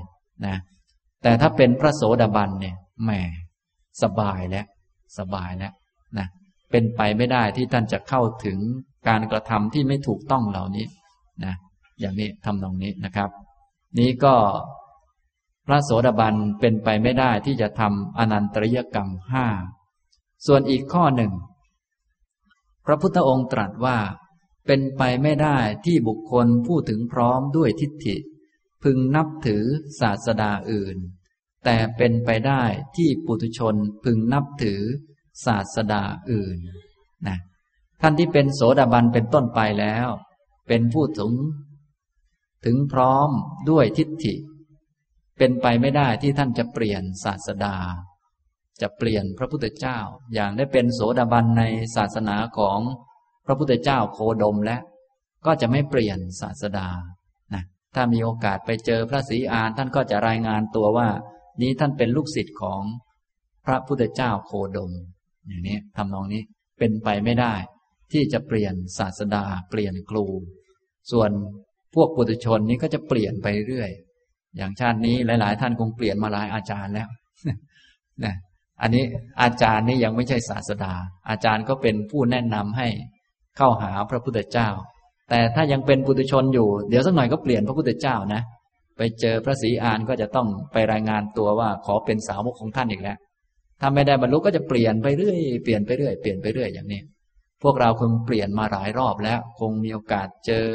Speaker 1: นะแต่ถ้าเป็นพระโสดาบันเนี่ยแหมสบายแล้วสบายแล้วนะเป็นไปไม่ได้ที่ท่านจะเข้าถึงการกระทำที่ไม่ถูกต้องเหล่านี้นะ อย่างนี้ทำตรงนี้นะครับ นี้ก็พระโสดาบันเป็นไปไม่ได้ที่จะทำอนันตริยกรรมห้าส่วนอีกข้อหนึ่ง พระพุทธองค์ตรัสว่า เป็นไปไม่ได้ที่บุคคลพูดถึงพร้อมด้วยทิฏฐิ พึงนับถือศาสดาอื่น แต่เป็นไปได้ที่ปุถุชนพึงนับถือศาสดาอื่นนะท่านที่เป็นโสดาบันเป็นต้นไปแล้ว เป็นผู้ถึง ถึงพร้อมด้วยทิฏฐิ เป็นไปไม่ได้ที่ท่านจะเปลี่ยนศาสดา จะเปลี่ยนพระพุทธเจ้า อย่างได้เป็นโสดาบันในศาสนาของพระพุทธเจ้าโคดมและ ก็จะไม่เปลี่ยนศาสดานะถ้ามีโอกาสไปเจอพระศรีอานท่านก็จะรายงานตัวว่า นี้ท่านเป็นลูกศิษย์ของพระพุทธเจ้าโคดม อย่างนี้ทำนองนี้เป็นไปไม่ได้ ที่จะเปลี่ยนศาสดาเปลี่ยนครู ส่วน พวกปุถุชนนี้ก็จะเปลี่ยนไปเรื่อย อย่างชาตินี้หลาย ๆ ท่านคงเปลี่ยนมาหลายอาจารย์แล้วนะอันนี้อาจารย์นี่ยังไม่ใช่ศาสดา อาจารย์ก็เป็นผู้แนะนำให้เข้าหาพระพุทธเจ้า แต่ถ้ายังเป็นปุถุชนอยู่ เดี๋ยวสักหน่อยก็เปลี่ยนพระพุทธเจ้านะ ไปเจอพระศรีอานก็จะต้องไปรายงานตัวว่าขอเป็นสาวกของท่านอีกแล้ว ถ้าไม่ได้บรรลุก็จะเปลี่ยนไปเรื่อย เปลี่ยนไปเรื่อย เปลี่ยนไปเรื่อยอย่างนี้ พวกเราคงเปลี่ยนมาหลายรอบแล้ว คงมีโอกาสเจอ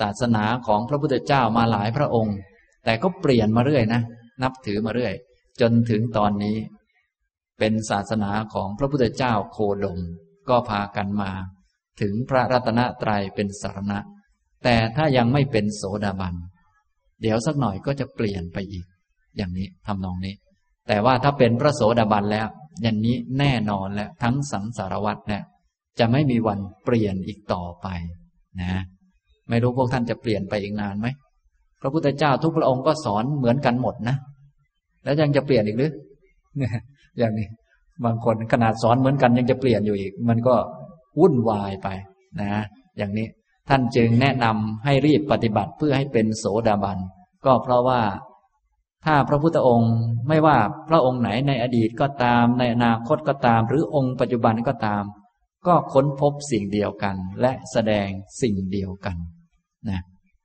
Speaker 1: ศาสนาของพระพุทธเจ้ามาหลายพระองค์ แต่ก็เปลี่ยนมาเรื่อยนะ นับถือมาเรื่อย จนถึงตอนนี้ เป็นศาสนาของพระพุทธเจ้าโคดม ก็พากันมา ถึงพระรัตนตรัยเป็นสารณะ แต่ถ้ายังไม่เป็นโสดาบัน เดี๋ยวสักหน่อยก็จะเปลี่ยนไปอีก อย่างนี้ทำนองนี้ แต่ว่าถ้าเป็นพระโสดาบันแล้ว อย่างนี้แน่นอนแล้วทั้งสังสารวัตรเนี่ยจะไม่มีวันเปลี่ยนอีกต่อไปนะ ไม่รู้พวกท่านจะเปลี่ยนไปอีกนานไหมพระพุทธเจ้าทุกพระองค์ก็สอนเหมือนกันหมดนะ แล้วยังจะเปลี่ยนอีกหรือเนี่ยอย่างนี้ บางคนขนาดสอนเหมือนกันยังจะเปลี่ยนอยู่อีก มันก็วุ่นวายไปนะ อย่างนี้ท่านจึงแนะนำให้รีบปฏิบัติเพื่อให้เป็นโสดาบัน ก็เพราะว่าถ้าพระพุทธองค์ไม่ว่าพระองค์ไหนในอดีตก็ตาม ในอนาคตก็ตาม หรือองค์ปัจจุบันก็ตาม ก็ค้นพบสิ่งเดียวกัน และแสดงสิ่งเดียวกัน นะ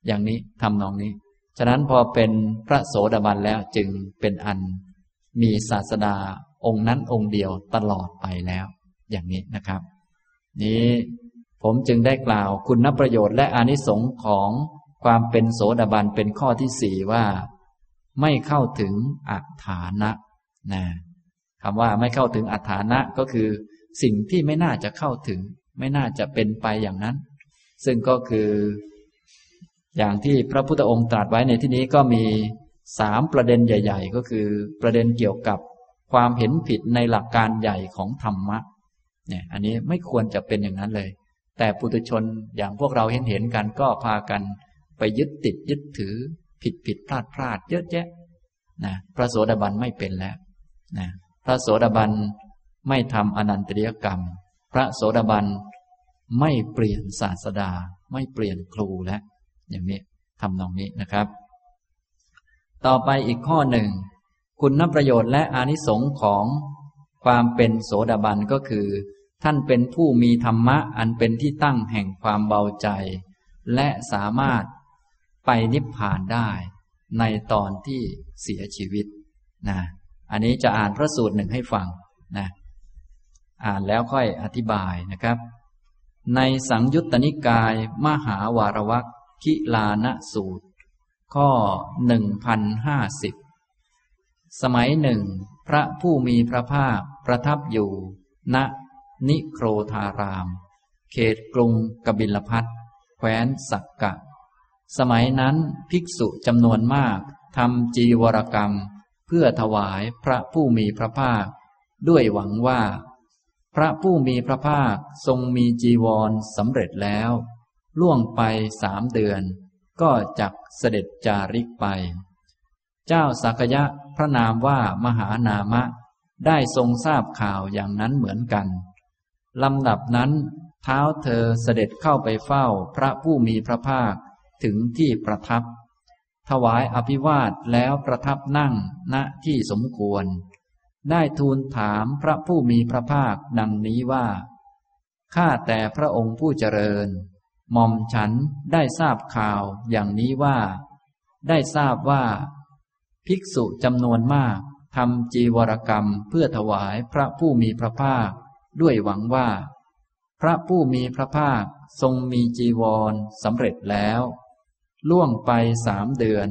Speaker 1: อย่างนี้ทำนองนี้ ฉะนั้นพอเป็นพระโสดาบันแล้วจึงเป็นอันมีศาสดาองค์นั้นองค์เดียวตลอดไปแล้ว อย่างนี้นะครับ นี้ผมจึงได้กล่าวคุณประโยชน์และอานิสงส์ของความเป็นโสดาบันเป็นข้อที่สี่ว่า ไม่เข้าถึงอัฐานะนะคำว่าไม่เข้าถึงอัฐานะก็คือ สิ่งที่ไม่น่าจะเข้าถึง ไม่น่าจะเป็นไปอย่างนั้น ซึ่งก็คือ อย่างที่พระพุทธองค์ตรัสไว้ในที่นี้ก็มีสามประเด็นใหญ่ ๆ ก็คือประเด็นเกี่ยวกับความเห็นผิดในหลักการใหญ่ของธรรมะเนี่ยอันนี้ไม่ควรจะเป็นอย่างนั้นเลย แต่ปุถุชนอย่างพวกเราเห็นเห็นกันก็พากันไปยึดติดยึดถือผิดผิดพลาดพลาดเยอะแยะนะพระโสดาบันไม่เป็นแล้วนะพระโสดาบันไม่ทำอนันตริยกรรม พระโสดาบันไม่เปลี่ยนศาสดา ไม่เปลี่ยนครูแล้ว อย่างนี้ทำนองนี้นะครับ ต่อไปอีกข้อหนึ่ง คุณประโยชน์และอานิสงส์ของความเป็นโสดาบันก็คือ ท่านเป็นผู้มีธรรมะอันเป็นที่ตั้งแห่งความเบาใจ และสามารถไปนิพพานได้ในตอนที่เสียชีวิตนะอันนี้จะอ่านพระสูตรหนึ่งให้ฟังนะอ่านแล้วค่อยอธิบายนะครับ ในสังยุตตนิกาย มหาวารวัก คิลานสูตร ข้อหนึ่งพันห้าสิบสมัยหนึ่ง พระผู้มีพระภาคประทับอยู่ ณ นิโครธาราม เขตกรุงกบิลพัทแคว้นสักกะ สมัยนั้นภิกษุจำนวนมากทำจีวรกรรม เพื่อถวายพระผู้มีพระภาค ด้วยหวังว่า พระผู้มีพระภาคทรงมีจีวรสำเร็จแล้ว ล่วงไปสามเดือน ก็จักเสด็จจาริกไป เจ้าสักยะพระนามว่ามหานามะ ได้ทรงทราบข่าวอย่างนั้นเหมือนกันลำดับนั้นเท้าเธอเสด็จเข้าไปเฝ้าพระผู้มีพระภาคถึงที่ประทับ ถวายอภิวาทแล้วประทับนั่งณที่สมควร ได้ทูลถามพระผู้มีพระภาคดังนี้ว่า ข้าแต่พระองค์ผู้เจริญ หม่อมฉันได้ทราบข่าวอย่างนี้ว่า ได้ทราบว่า ภิกษุจำนวนมากทำจีวรกรรมเพื่อถวายพระผู้มีพระภาค ด้วยหวังว่า พระผู้มีพระภาคทรงมีจีวรสำเร็จแล้ว ล่วงไปสามเดือน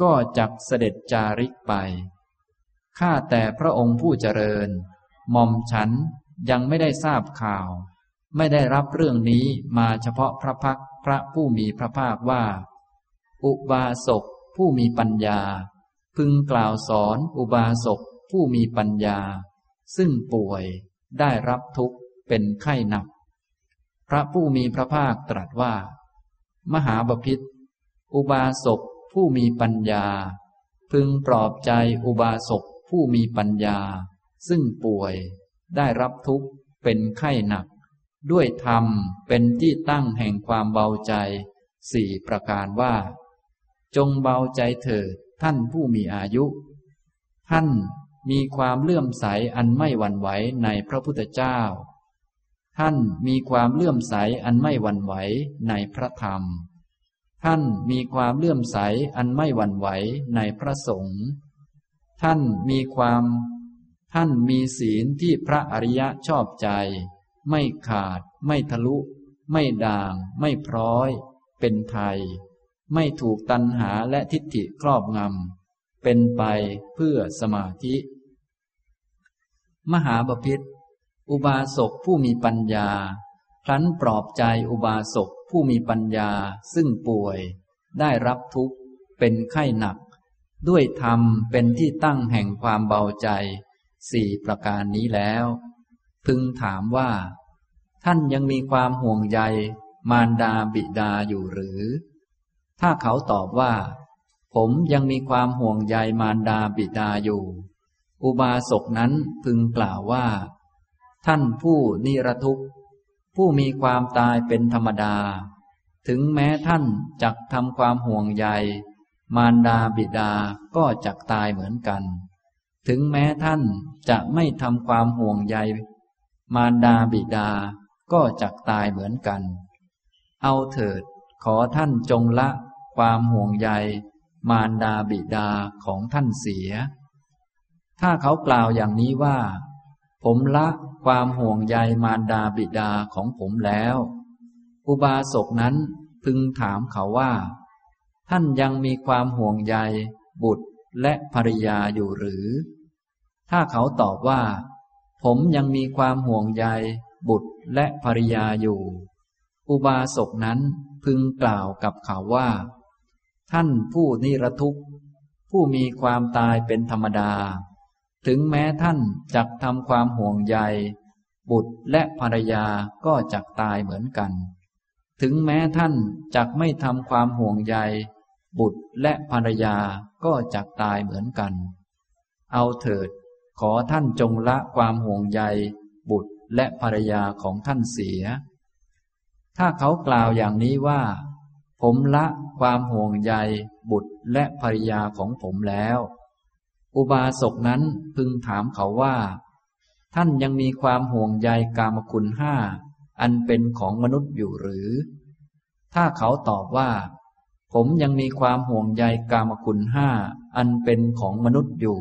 Speaker 1: ก็จักเสด็จจาริกไป ข้าแต่พระองค์ผู้เจริญ หม่อมฉันยังไม่ได้ทราบข่าว ไม่ได้รับเรื่องนี้มาเฉพาะพระพักพระผู้มีพระภาคว่า อุบาสกผู้มีปัญญา พึงกล่าวสอนอุบาสกผู้มีปัญญา ซึ่งป่วยได้รับทุกข์เป็นไข้หนัก พระผู้มีพระภาคตรัสว่า มหาบพิษอุบาสกผู้มีปัญญา พึงปลอบใจอุบาสกผู้มีปัญญา ซึ่งป่วยได้รับทุกข์เป็นไข้หนัก ด้วยธรรมเป็นที่ตั้งแห่งความเบาใจสี่ประการว่า จงเบาใจเถิดท่านผู้มีอายุ ท่านมีความเลื่อมใสอันไม่หวั่นไหวในพระพุทธเจ้า ท่านมีความเลื่อมใสอันไม่หวั่นไหวในพระธรรม ท่านมีความเลื่อมใสอันไม่หวั่นไหวในพระสงฆ์ ท่านมีความ ท่านมีศีลที่พระอริยะชอบใจ ไม่ขาด ไม่ทะลุ ไม่ด่าง ไม่พร้อย เป็นไทย ไม่ถูกตัณหาและทิฏฐิครอบงำ เป็นไปเพื่อสมาธิ มหาบพิษอุบาสกผู้มีปัญญาครั้นปลอบใจอุบาสกผู้มีปัญญาซึ่งป่วย ได้รับทุกข์เป็นไข้หนัก ด้วยธรรมเป็นที่ตั้งแห่งความเบาใจสี่ประการนี้แล้ว พึงถามว่า ท่านยังมีความห่วงใย มารดาบิดาอยู่หรือ ถ้าเขาตอบว่า ผมยังมีความห่วงใยมารดาบิดาอยู่ อุบาสกนั้นพึงกล่าวว่า ท่านผู้นิรทุกข์ ผู้มีความตายเป็นธรรมดา ถึงแม้ท่านจักทำความห่วงใย มารดาบิดาก็จักตายเหมือนกัน ถึงแม้ท่านจะไม่ทำความห่วงใย มารดาบิดา ก็จักตายเหมือนกัน เอาเถิดขอท่านจงละความห่วงใยมารดาบิดาของท่านเสีย ถ้าเขากล่าวอย่างนี้ว่า ผมละความห่วงใยมารดาบิดาของผมแล้ว อุบาสกนั้นพึงถามเขาว่า ท่านยังมีความห่วงใยบุตรและภริยาอยู่หรือ ถ้าเขาตอบว่า ผมยังมีความห่วงใย บุตรและภริยาอยู่ อุบาสกนั้นพึงกล่าวกับเขาว่า ท่านผู้นิรทุกข์ ผู้มีความตายเป็นธรรมดา ถึงแม้ท่านจักทำความห่วงใย บุตรและภรรยาก็จักตายเหมือนกัน ถึงแม้ท่านจักไม่ทำความห่วงใย บุตรและภรรยาก็จักตายเหมือนกัน เอาเถิดขอท่านจงละความห่วงใย และภรรยาของท่านเสีย ถ้าเขากล่าวอย่างนี้ว่า ผมละความห่วงใยบุตรและภรรยาของผมแล้ว อุบาสกนั้นพึงถามเขาว่า ท่านยังมีความห่วงใยกามคุณห้าอันเป็นของมนุษย์อยู่หรือ ถ้าเขาตอบว่า ผมยังมีความห่วงใยกามคุณห้าอันเป็นของมนุษย์อยู่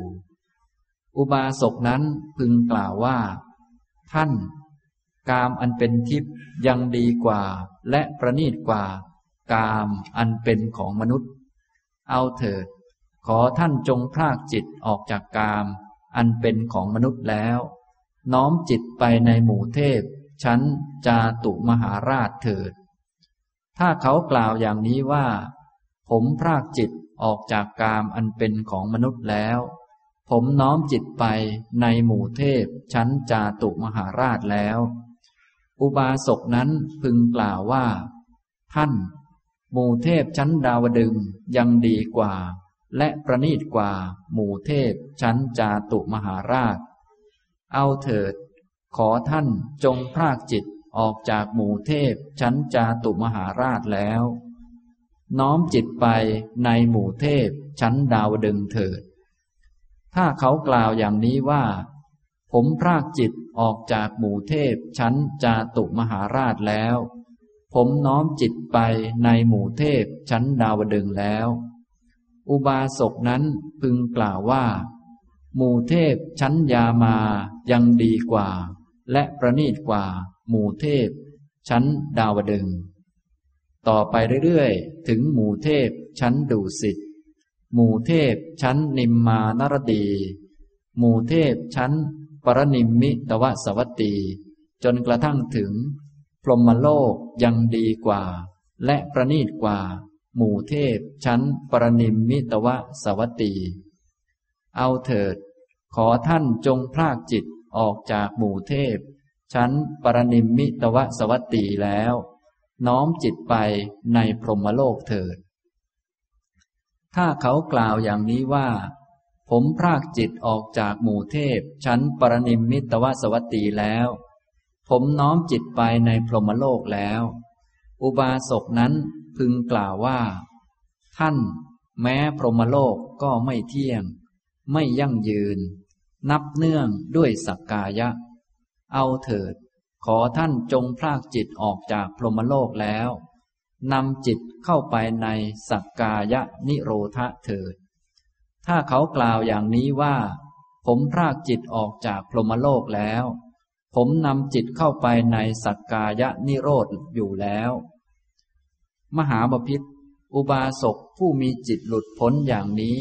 Speaker 1: อุบาสกนั้นพึงกล่าวว่า ท่านกามอันเป็นทิพย์ยังดีกว่า และประณีตกว่า กามอันเป็นของมนุษย์ เอาเถิด ขอท่านจงพรากจิตออกจากกาม อันเป็นของมนุษย์แล้ว น้อมจิตไปในหมู่เทพ ชั้นจาตุมหาราชเถิด ถ้าเขากล่าวอย่างนี้ว่า ผมพรากจิตออกจากกามอันเป็นของมนุษย์แล้ว ผมน้อมจิตไปในหมู่เทพ ชั้นจาตุมหาราชแล้ว อุบาสกนั้นพึงกล่าวว่า ท่าน หมู่เทพชั้นดาวดึงยังดีกว่า และประนีตกว่า หมู่เทพ ชั้นจาตุมหาราช เอาเถิด ขอท่านจงพรากจิตออกจากหมู่เทพ ชั้นจาตุมหาราชแล้ว น้อมจิตไปในหมู่เทพ ชั้นดาวดึงเถิด ถ้าเขากล่าวอย่างนี้ว่า ผมพรากจิตออกจากหมู่เทพชั้นจาตุมหาราชแล้ว ผมน้อมจิตไปในหมู่เทพชั้นดาวดึงแล้ว อุบาสกนั้นพึงกล่าวว่า หมู่เทพชั้นยามายังดีกว่า และประณีตกว่า หมู่เทพ ชั้นดาวดึง ต่อไปเรื่อยๆ ถึงหมู่เทพชั้นดุสิต หมู่เทพชั้นนิมมานรดี หมู่เทพชั้นปรนิมมิตวสวัตตี จนกระทั่งถึง พรหมโลกยังดีกว่า และประณีตกว่า หมู่เทพชั้นปรนิมมิตวสวัตตี เอาเถิด ขอท่านจงพรากจิตออกจากหมู่เทพ ชั้นปรนิมมิตวสวัตตีแล้ว น้อมจิตไปในพรหมโลกเถิด ถ้าเขากล่าวอย่างนี้ว่า ผมพรากจิตออกจากหมู่เทพ ชั้นปรนิมมิตวสวัตตีแล้ว ผมน้อมจิตไปในพรหมโลกแล้ว อุบาสกนั้นพึงกล่าวว่า ท่าน แม้พรหมโลกก็ไม่เที่ยง ไม่ยั่งยืน นับเนื่องด้วยสักกายะ เอาเถิด ขอท่านจงพรากจิตออกจากพรหมโลกแล้ว นำจิตเข้าไปในสักกายะนิโรธเถิด ถ้าเขากล่าวอย่างนี้ว่า ผมพรากจิตออกจากพรหมโลกแล้ว ผมนำจิตเข้าไปในสักกายะนิโรธอยู่แล้ว มหาบพิษอุบาสกผู้มีจิตหลุดพ้นอย่างนี้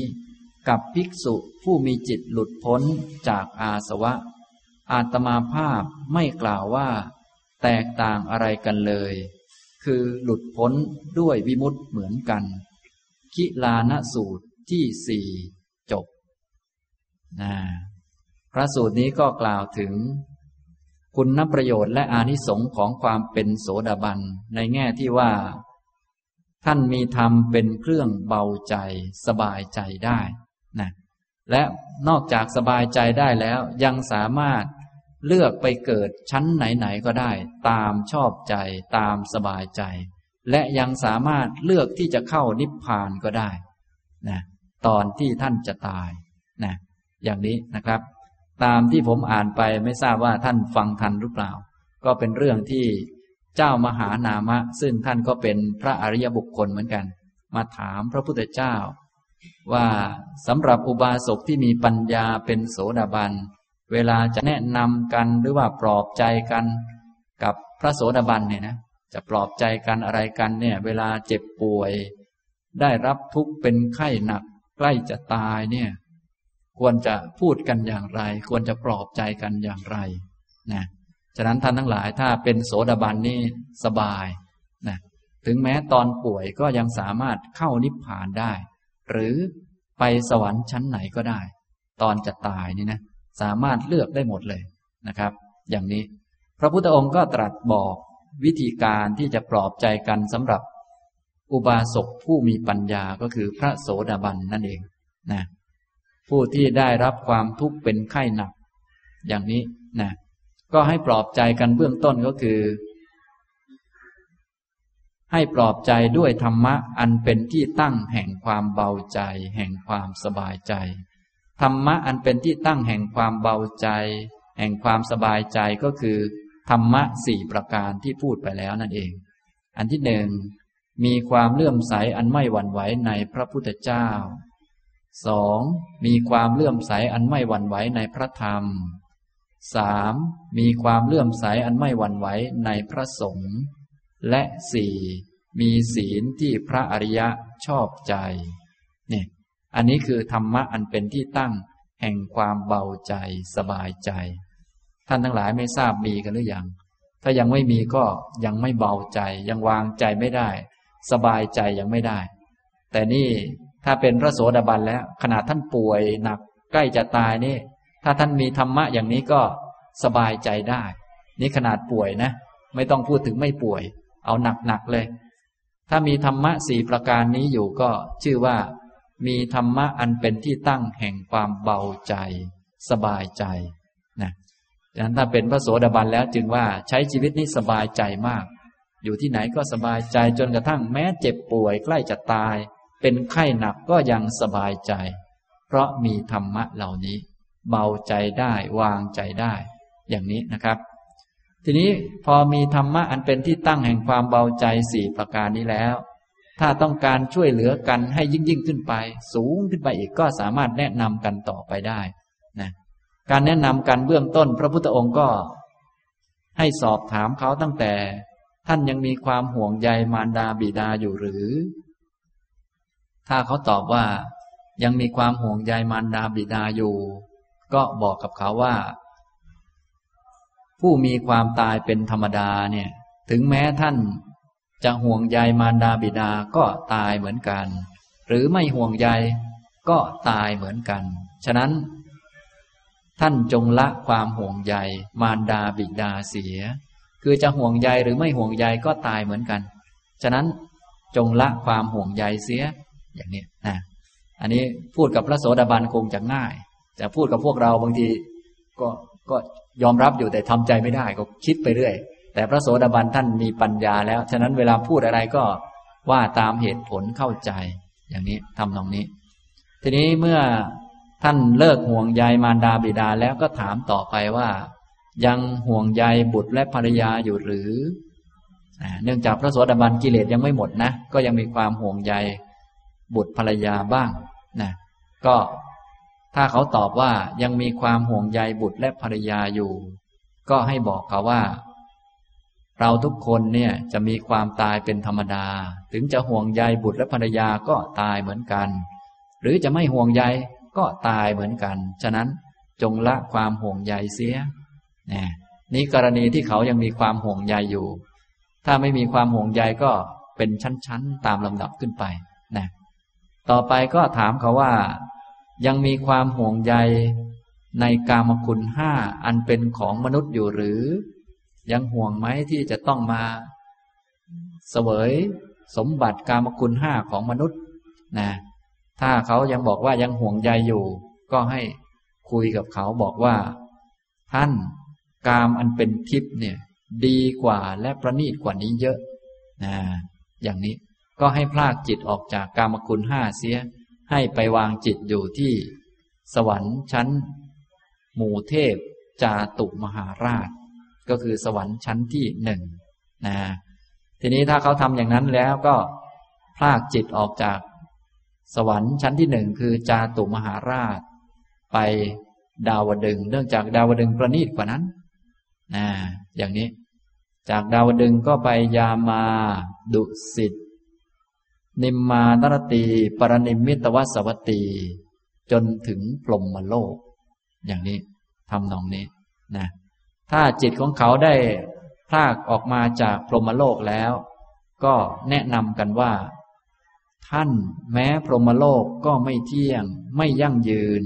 Speaker 1: กับภิกษุผู้มีจิตหลุดพ้นจากอาสวะ อาตมาภาพไม่กล่าวว่า แตกต่างอะไรกันเลย คือหลุดพ้นด้วยวิมุตต์เหมือนกัน คิลานสูตรที่สี่จบนะพระสูตรนี้ก็กล่าวถึง คุณนประโยชน์และอานิสงค์ของความเป็นโสดาบันในแง่ที่ว่า ท่านมีธรรมเป็นเครื่องเบาใจ สบายใจได้นะและนอกจากสบายใจได้แล้วยังสามารถ เลือกไปเกิดชั้นไหน ๆ ก็ได้ ตามชอบใจตามสบายใจ และยังสามารถเลือกที่จะเข้านิพพานก็ได้นะตอนที่ท่านจะตายนะอย่างนี้นะครับ ตามที่ผมอ่านไปไม่ทราบว่าท่านฟังทันหรือเปล่า ก็เป็นเรื่องที่เจ้ามหานามะ ซึ่งท่านก็เป็นพระอริยบุคคลเหมือนกัน มาถามพระพุทธเจ้า ว่าสำหรับอุบาสกที่มีปัญญาเป็นโสดาบัน เวลาจะแนะนำกันหรือว่าปลอบใจกัน กับพระโสดาบันเนี่ยนะจะปลอบใจกันอะไรกันเนี่ย เวลาเจ็บป่วย ได้รับทุกข์เป็นไข้หนัก ใกล้จะตายเนี่ย ควรจะพูดกันอย่างไร ควรจะปลอบใจกันอย่างไรนะฉะนั้นท่านทั้งหลายถ้าเป็นโสดาบันนี่สบายนะถึงแม้ตอนป่วยก็ยังสามารถเข้านิพพานได้ หรือไปสวรรค์ชั้นไหนก็ได้ ตอนจะตายนี่นะ สามารถเลือกได้หมดเลยนะครับ อย่างนี้ พระพุทธองค์ก็ตรัสบอกวิธีการที่จะปลอบใจกันสำหรับอุบาสกผู้มีปัญญาก็คือพระโสดาบันนั่นเองนะผู้ที่ได้รับความทุกข์เป็นไข้หนัก อย่างนี้นะก็ให้ปลอบใจกันเบื้องต้นก็คือ ให้ปลอบใจด้วยธรรมะอันเป็นที่ตั้งแห่งความเบาใจ แห่งความสบายใจ ธรรมะอันเป็นที่ตั้งแห่งความเบาใจ แห่งความสบายใจก็คือ ธรรมะสี่ประการที่พูดไปแล้วนั่นเอง อันที่หนึ่งมีความเลื่อมใสอันไม่หวั่นไหวในพระพุทธเจ้าสองมีความเลื่อมใสอันไม่หวั่นไหวในพระธรรมสามมีความเลื่อมใสอันไม่หวั่นไหวในพระสงฆ์และสี่มีศีลที่พระอริยะชอบใจเนี่ย อันนี้คือธรรมะอันเป็นที่ตั้งแห่งความเบาใจสบายใจ ท่านทั้งหลายไม่ทราบมีกันหรือยัง ถ้ายังไม่มีก็ยังไม่เบาใจ ยังวางใจไม่ได้ สบายใจยังไม่ได้ แต่นี่ถ้าเป็นพระโสดาบันแล้ว ขนาดท่านป่วยหนักใกล้จะตายนี่ ถ้าท่านมีธรรมะอย่างนี้ก็สบายใจได้ นี่ขนาดป่วยนะ ไม่ต้องพูดถึงไม่ป่วย เอาหนักๆเลย ถ้ามีธรรมะสี่ประการนี้อยู่ก็ชื่อว่า มีธรรมะอันเป็นที่ตั้งแห่งความเบาใจ สบายใจนะดังนั้นถ้าเป็นพระโสดาบันแล้วจึงว่าใช้ชีวิตนี้สบายใจมาก อยู่ที่ไหนก็สบายใจจนกระทั่งแม้เจ็บป่วยใกล้จะตาย เป็นไข้หนักก็ยังสบายใจ เพราะมีธรรมะเหล่านี้ เบาใจได้วางใจได้ อย่างนี้นะครับทีนี้พอมีธรรมะอันเป็นที่ตั้งแห่งความเบาใจสี่ประการนี้แล้ว ถ้าต้องการช่วยเหลือกันให้ยิ่งยิ่งขึ้นไป สูงขึ้นไปอีกก็สามารถแนะนำกันต่อไปได้นะการแนะนำกันเบื้องต้น พระพุทธองค์ก็ ให้สอบถามเขาตั้งแต่ ท่านยังมีความห่วงใยมารดาบิดาอยู่หรือ ถ้าเขาตอบว่า ยังมีความห่วงใยมารดาบิดาอยู่ ก็บอกกับเขาว่า ผู้มีความตายเป็นธรรมดาเนี่ย ถึงแม้ท่าน จะห่วงใยมารดาบิดาก็ตายเหมือนกัน หรือไม่ห่วงใยก็ตายเหมือนกัน ฉะนั้น ท่านจงละความห่วงใยมารดาบิดาเสีย คือจะห่วงใยหรือไม่ห่วงใยก็ตายเหมือนกัน ฉะนั้นจงละความห่วงใยเสียอย่างนี้นะอันนี้พูดกับพระโสดาบันคงจะง่ายจะพูดกับพวกเราบางทีก็ก็ยอมรับอยู่แต่ทำใจไม่ได้ก็คิดไปเรื่อย แต่พระโสดาบันท่านมีปัญญาแล้ว ฉะนั้นเวลาพูดอะไรก็ว่าตามเหตุผลเข้าใจ อย่างนี้ทำตรงนี้ ทีนี้เมื่อท่านเลิกห่วงใยมารดาบิดาแล้วก็ถามต่อไปว่า ยังห่วงใยบุตรและภรรยาอยู่หรือ เนื่องจากพระโสดาบันกิเลสยังไม่หมดนะ ก็ยังมีความห่วงใยบุตรภรรยาบ้างนะก็ถ้าเขาตอบว่ายังมีความห่วงใยบุตรและภรรยาอยู่ ก็ให้บอกเขาว่า เราทุกคนเนี่ยจะมีความตายเป็นธรรมดา ถึงจะห่วงใยบุตรและภรรยาก็ตายเหมือนกัน หรือจะไม่ห่วงใยก็ตายเหมือนกัน ฉะนั้นจงละความห่วงใยเสียนี่นี่กรณีที่เขายังมีความห่วงใยอยู่ ถ้าไม่มีความห่วงใยก็เป็นชั้นๆ ตามลำดับขึ้นไปนะต่อไปก็ถามเขาว่า ยังมีความห่วงใยในกามคุณห้าอันเป็นของมนุษย์อยู่หรือ ยังห่วงไหมที่จะต้องมา เสวยสมบัติกามคุณห้าของมนุษย์นะถ้าเขายังบอกว่ายังห่วงใยอยู่ ก็ให้คุยกับเขาบอกว่า ท่านกามอันเป็นทิพย์เนี่ย ดีกว่าและประณีตกว่านี้เยอะนะอย่างนี้ก็ให้พลากจิตออกจากกามคุณห้าเสีย ให้ไปวางจิตอยู่ที่ สวรรค์ชั้น หมู่เทพจาตุมหาราช ก็คือสวรรค์ชั้นที่หนึ่งนะทีนี้ถ้าเขาทำอย่างนั้นแล้วก็พลากจิตออกจากสวรรค์ชั้นที่หนึ่งคือจาตุมหาราช ไปดาวดึงเนื่องจากดาวดึงประณีตกว่านั้นนะอย่างนี้ จากดาวดึงก็ไปยามาดุสิตนิมมานรตี ปรนิมิตวสวัตี จนถึงพรหมโลก อย่างนี้ทำนองนี้นะ ถ้าจิตของเขาได้พากออกมาจากพรหมโลกแล้ว ก็แนะนำกันว่า ท่านแม้พรหมโลกก็ไม่เที่ยง ไม่ยั่งยืน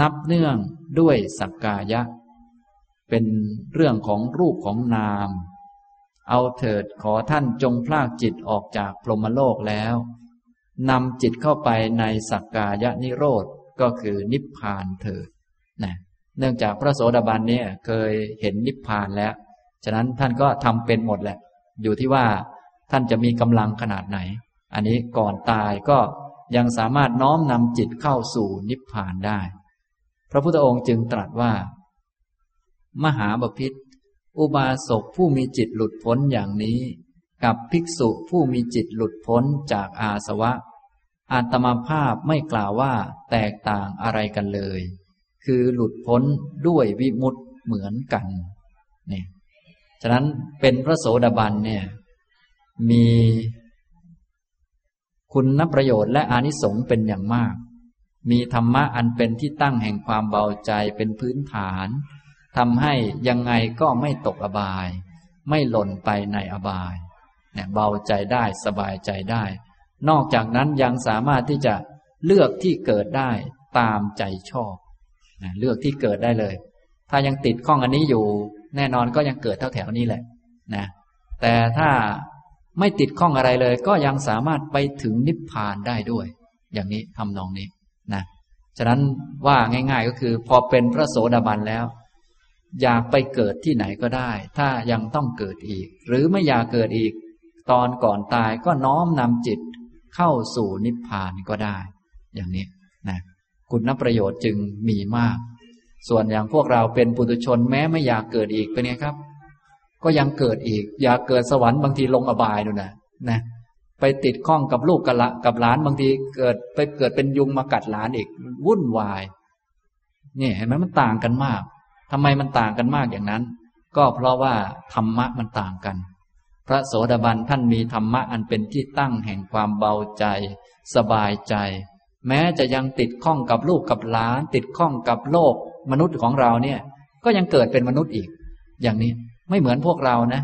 Speaker 1: นับเนื่องด้วยสักกายะ เป็นเรื่องของรูปของนาม เอาเถิดขอท่านจงพลากจิตออกจากพรหมโลกแล้วนำจิตเข้าไปในสักกายนิโรธก็คือนิพพานเถิด เนื่องจากพระโสดาบันเนี่ยเคยเห็นนิพพานแล้ว ฉะนั้นท่านก็ทำเป็นหมดแหละ อยู่ที่ว่าท่านจะมีกำลังขนาดไหน อันนี้ก่อนตายก็ยังสามารถน้อมนำจิตเข้าสู่นิพพานได้ พระพุทธองค์จึงตรัสว่า มหาบพิษอุบาสกผู้มีจิตหลุดพ้นอย่างนี้ กับภิกษุผู้มีจิตหลุดพ้นจากอาสวะอาตมาภาพไม่กล่าวว่าแตกต่างอะไรกันเลย คือหลุดพ้นด้วยวิมุตต์เหมือนกันนี่ฉะนั้นเป็นพระโสดาบันเนี่ยมีคุณนประโยชน์และอานิสงส์เป็นอย่างมาก มีธรรมะอันเป็นที่ตั้งแห่งความเบาใจเป็นพื้นฐานทำให้ยังไงก็ไม่ตกอบาย ไม่หล่นไปในอบายเนี่ยเบาใจได้สบายใจได้ นอกจากนั้นยังสามารถที่จะเลือกที่เกิดได้ตามใจชอบ นะเลือกที่เกิดได้เลย ถ้ายังติดข้องอันนี้อยู่ แน่นอนก็ยังเกิดเท่าแถวนี้แหละนะแต่ถ้าไม่ติดข้องอะไรเลย ก็ยังสามารถไปถึงนิพพานได้ด้วย อย่างนี้ทำนองนี้นะฉะนั้นว่าง่าย ๆก็คือ พอเป็นพระโสดาบันแล้ว อยากไปเกิดที่ไหนก็ได้ ถ้ายังต้องเกิดอีก หรือไม่อยากเกิดอีก ตอนก่อนตายก็น้อมนำจิตเข้าสู่นิพพานก็ได้ อย่างนี้นะ คุณประโยชน์จึงมีมาก ส่วนอย่างพวกเราเป็นปุถุชนแม้ไม่อยากเกิดอีกเป็นไงครับ ก็ยังเกิดอีก อยากเกิดสวรรค์บางทีลงอบายนู่นนะนะไปติดข้องกับลูกกับละกับหลานบางทีเกิดไปเกิดเป็นยุงมากัดหลานอีกวุ่นวายนี่เห็นไหมมันต่างกันมากทำไมมันต่างกันมากอย่างนั้น ก็เพราะว่าธรรมะมันต่างกัน พระโสดาบันท่านมีธรรมะอันเป็นที่ตั้งแห่งความเบาใจ สบายใจ แม้จะยังติดข้องกับลูกกับหลาน ติดข้องกับโลก มนุษย์ของเราเนี่ย ก็ยังเกิดเป็นมนุษย์อีก อย่างนี้ไม่เหมือนพวกเรานะ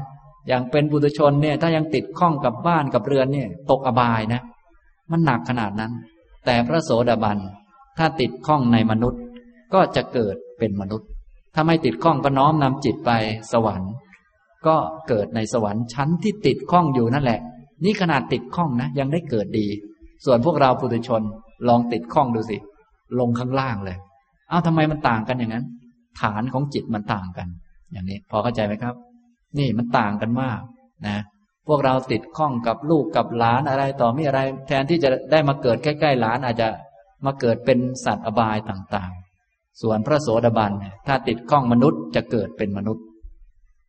Speaker 1: อย่างเป็นบุตรชนเนี่ย ถ้ายังติดข้องกับบ้านกับเรือนเนี่ย ตกอบายนะ มันหนักขนาดนั้น แต่พระโสดาบันถ้าติดข้องในมนุษย์ ก็จะเกิดเป็นมนุษย์ ถ้าไม่ติดข้องก็น้อมนำจิตไปสวรรค์ ก็เกิดในสวรรค์ชั้นที่ติดข้องอยู่นั่นแหละ นี่ขนาดติดข้องนะ ยังได้เกิดดี ส่วนพวกเราปุถุชน ลองติดข้องดูสิ ลงข้างล่างเลย เอ้าทำไมมันต่างกันอย่างนั้น ฐานของจิตมันต่างกัน อย่างนี้ พอเข้าใจไหมครับ นี่มันต่างกันมากนะ พวกเราติดข้องกับลูกกับหลานอะไรต่อมีอะไร แทนที่จะได้มาเกิดใกล้ๆหลานอาจจะมาเกิดเป็นสัตว์อบายต่างๆ ส่วนพระโสดาบันถ้าติดข้องมนุษย์จะเกิดเป็นมนุษย์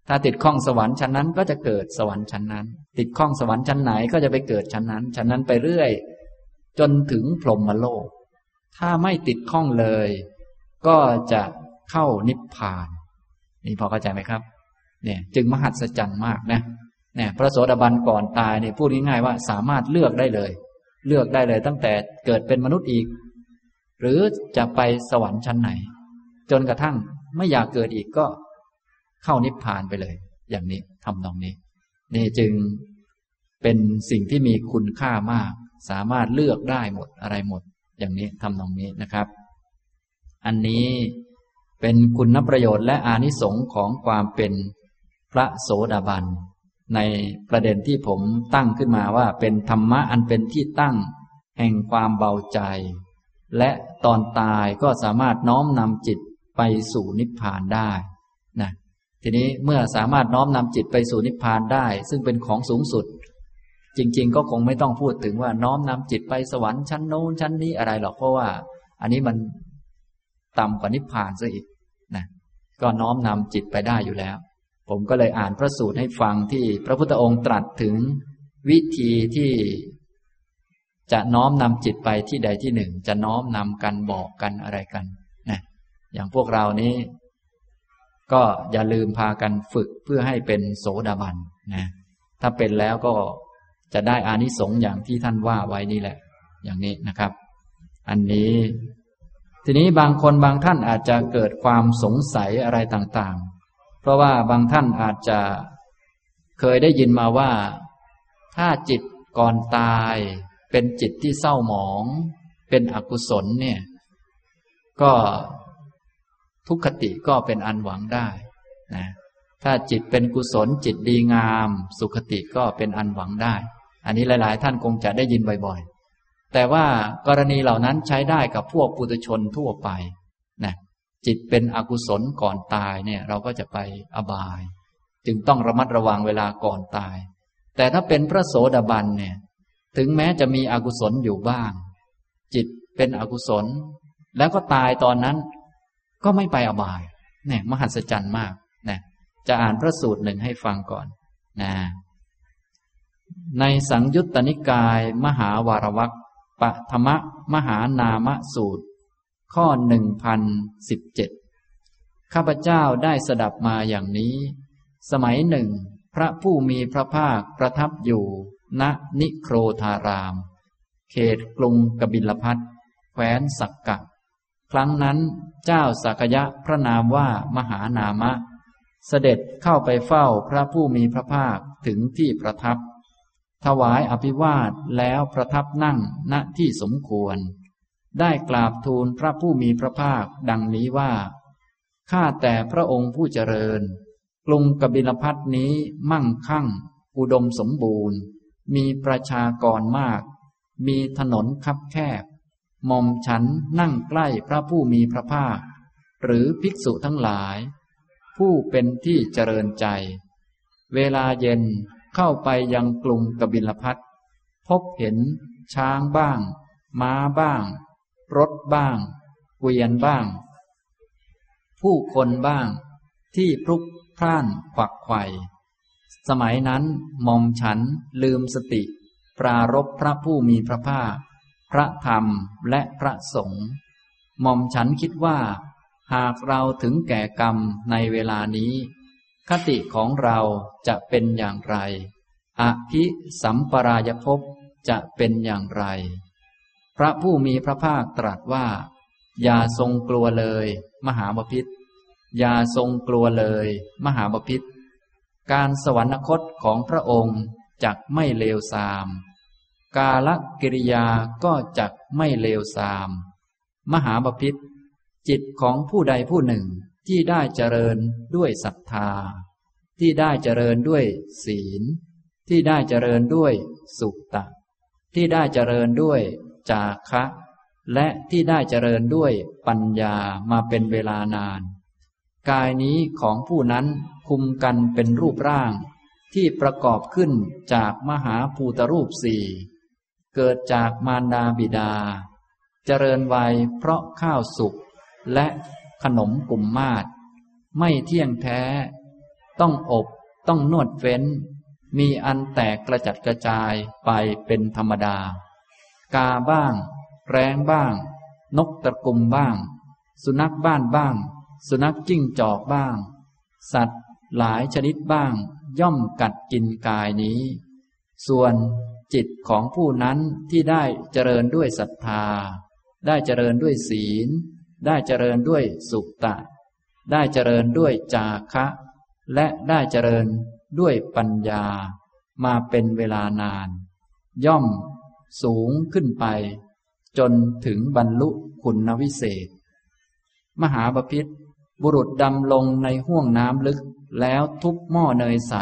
Speaker 1: ถ้าติดข้องสวรรค์ชั้นนั้นก็จะเกิดสวรรค์ชั้นนั้น ติดข้องสวรรค์ชั้นไหนก็จะไปเกิดชั้นนั้น ชั้นนั้นไปเรื่อย จนถึงพรหมโลก ถ้าไม่ติดข้องเลย ก็จะเข้านิพพาน นี่พอเข้าใจไหมครับ เนี่ย จึงมหัศจรรย์มากนะเนี่ยพระโสดาบันก่อนตายเนี่ยพูดง่ายๆว่าสามารถเลือกได้เลย เลือกได้เลยตั้งแต่เกิดเป็นมนุษย์อีก หรือจะไปสวรรค์ชั้นไหน จนกระทั่งไม่อยากเกิดอีกก็เข้านิพพานไปเลย อย่างนี้ทำตรงนี้ นี่จึงเป็นสิ่งที่มีคุณค่ามาก สามารถเลือกได้หมดอะไรหมด อย่างนี้ทำตรงนี้นะครับ อันนี้เป็นคุณประโยชน์และอานิสงส์ของความเป็นพระโสดาบัน ในประเด็นที่ผมตั้งขึ้นมาว่าเป็นธรรมะอันเป็นที่ตั้งแห่งความเบาใจ และตอนตายก็สามารถน้อมนำจิตไปสู่นิพพานได้นะทีนี้เมื่อสามารถน้อมนำจิตไปสู่นิพพานได้ ซึ่งเป็นของสูงสุด จริง ๆ ก็คงไม่ต้องพูดถึงว่าน้อมนำจิตไปสวรรค์ชั้นโน้นชั้นนี้อะไรหรอกเพราะว่า อันนี้มันต่ำกว่านิพพานซะอีกนะก็น้อมนำจิตไปได้อยู่แล้ว ผมก็เลยอ่านพระสูตรให้ฟังที่พระพุทธองค์ตรัสถึงวิธีที่จะน้อมนำจิตไปที่ใดที่หนึ่ง จะน้อมนำกันบอกกันอะไรกันนะอย่างพวกเรานี้ ก็อย่าลืมพากันฝึกเพื่อให้เป็นโสดาบันนะถ้าเป็นแล้วก็ จะได้อานิสงส์อย่างที่ท่านว่าไว้นี่แหละ อย่างนี้นะครับ อันนี้ ทีนี้บางคนบางท่านอาจจะเกิดความสงสัยอะไรต่างๆ เพราะว่าบางท่านอาจจะเคยได้ยินมาว่า ถ้าจิตก่อนตาย เป็นจิตที่เศร้าหมอง เป็นอกุศลเนี่ย ก็ทุกขติก็เป็นอันหวังได้นะถ้าจิตเป็นกุศลจิตดีงาม สุขติก็เป็นอันหวังได้ อันนี้หลาย ๆ ท่านคงจะได้ยินบ่อย ๆ แต่ว่ากรณีเหล่านั้นใช้ได้กับพวกปุถุชนทั่วไปนะจิตเป็นอกุศลก่อนตายเนี่ย เราก็จะไปอบาย จึงต้องระมัดระวังเวลาก่อนตาย แต่ถ้าเป็นพระโสดาบันเนี่ย ถึงแม้จะมีอกุศลอยู่บ้าง จิตเป็นอกุศล แล้วก็ตายตอนนั้นก็ไม่ไปอบายเนี่ยมหัศจรรย์มากนะจะอ่านพระสูตรหนึ่งให้ฟังก่อนนะ ในสังยุตตนิกาย มหาวารวักปธรรมมหานามสูตร ข้อหนึ่งพันสิบเจ็ดข้าพเจ้าได้สดับมาอย่างนี้ สมัยหนึ่ง พระผู้มีพระภาคประทับอยู่ณนิโครธาราม เขตกรุงกบิลพัทแคว้นสักกะ ครั้งนั้นเจ้าสักยะพระนามว่ามหานามะ เสด็จเข้าไปเฝ้าพระผู้มีพระภาคถึงที่ประทับ ถวายอภิวาทแล้วประทับนั่งณที่สมควร ได้กราบทูลพระผู้มีพระภาคดังนี้ว่า ข้าแต่พระองค์ผู้เจริญ กรุงกบิลพัทนี้มั่งคั่ง อุดมสมบูรณ์ มีประชากรมาก มีถนนคับแคบมอมฉันนั่งใกล้พระผู้มีพระภาค หรือภิกษุทั้งหลาย ผู้เป็นที่เจริญใจ เวลาเย็น เข้าไปยังกรุงกบิลพัทพบเห็น ช้างบ้าง ม้าบ้าง รถบ้างเกวียนบ้าง ผู้คนบ้าง ที่พลุกพล่านขวักไข่สมัยนั้นมอมฉันลืมสติ ปรารบพระผู้มีพระภาค พระธรรมและพระสงฆ์มอมฉันคิดว่า หากเราถึงแก่กรรมในเวลานี้ คติของเราจะเป็นอย่างไร อภิสัมปรายภพจะเป็นอย่างไร พระผู้มีพระภาคตรัสว่า อย่าทรงกลัวเลย มหาบพิษอย่าทรงกลัวเลย มหาบพิษการสวรรคตของพระองค์จักไม่เลวทราม กาลกิริยาก็จักไม่เลวทราม มหาบพิษจิตของผู้ใดผู้หนึ่ง ที่ได้เจริญด้วยศรัทธา ที่ได้เจริญด้วยศีล ที่ได้เจริญด้วยสุตตะ ที่ได้เจริญด้วยจาคะ และที่ได้เจริญด้วยปัญญามาเป็นเวลานาน กายนี้ของผู้นั้นคุมกันเป็นรูปร่าง ที่ประกอบขึ้นจากมหาภูตรูปสี่เกิดจากมารดาบิดา เจริญวัยเพราะข้าวสุกและ ขนมกลุ่มมาศไม่เที่ยงแท้ ต้องอบต้องนวดเฟ้น มีอันแตกกระจัดกระจายไปเป็นธรรมดา กาบ้าง แรงบ้าง นกตะกุมบ้าง สุนัขบ้านบ้าง สุนัขจิ้งจอกบ้าง สัตว์หลายชนิดบ้าง ย่อมกัดกินกายนี้ ส่วนจิตของผู้นั้นที่ได้เจริญด้วยศรัทธา ได้เจริญด้วยศีล ได้เจริญด้วยสุตตะ ได้เจริญด้วยจาคะ และได้เจริญด้วยปัญญา มาเป็นเวลานาน ย่อมสูงขึ้นไป จนถึงบรรลุคุณวิเศษ มหาบพิษบุรุษดำลงในห้วงน้ำลึกแล้วทุบหม้อเนยใส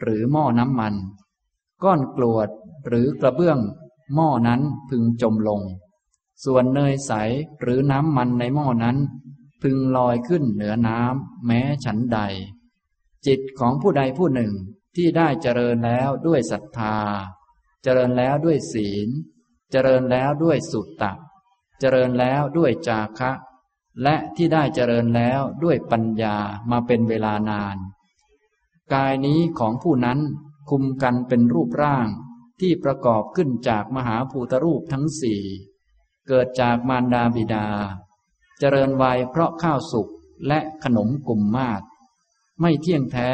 Speaker 1: หรือหม้อน้ำมัน ก้อนกรวดหรือกระเบื้อง หม้อนั้นพึงจมลง ส่วนเนยใสหรือน้ำมันในหม้อนั้น พึงลอยขึ้นเหนือน้ำแม้ฉันใด จิตของผู้ใดผู้หนึ่งที่ได้เจริญแล้วด้วยศรัทธา เจริญแล้วด้วยศีล เจริญแล้วด้วยสุตตะ เจริญแล้วด้วยจาคะ และที่ได้เจริญแล้วด้วยปัญญามาเป็นเวลานาน กายนี้ของผู้นั้นคุมกันเป็นรูปร่างที่ประกอบขึ้นจากมหาภูตรูปทั้งสี่ เกิดจากมารดาบิดา เจริญวัยเพราะข้าวสุกและขนมกลุ่มมาก ไม่เที่ยงแท้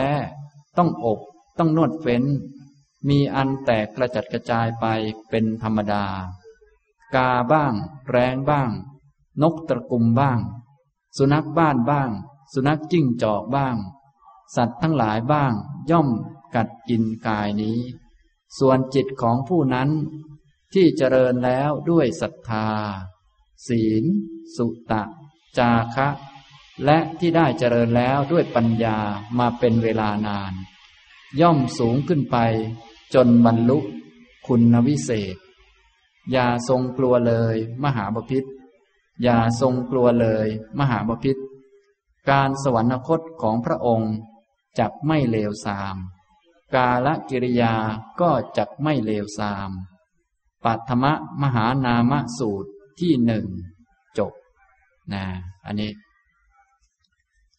Speaker 1: ต้องอบต้องนวดเฟ้น มีอันแตกกระจัดกระจายไปเป็นธรรมดา กาบ้าง แรงบ้าง นกตะกุมบ้าง สุนัขบ้านบ้าง สุนัขจิ้งจอกบ้าง สัตว์ทั้งหลายบ้าง ย่อมกัดกินกายนี้ ส่วนจิตของผู้นั้น ที่เจริญแล้วด้วยศรัทธา ศีล สุตะ จาคะ และที่ได้เจริญแล้วด้วยปัญญามาเป็นเวลานาน ย่อมสูงขึ้นไป จนบรรลุคุณวิเศษ อย่าทรงกลัวเลย มหาบพิษอย่าทรงกลัวเลย มหาบพิษการสวรรคตของพระองค์จับไม่เลวทราม กาลกิริยาก็จักไม่เลวทราม ปัตมะมหานามสูตรที่หนึ่งจบนะอันนี้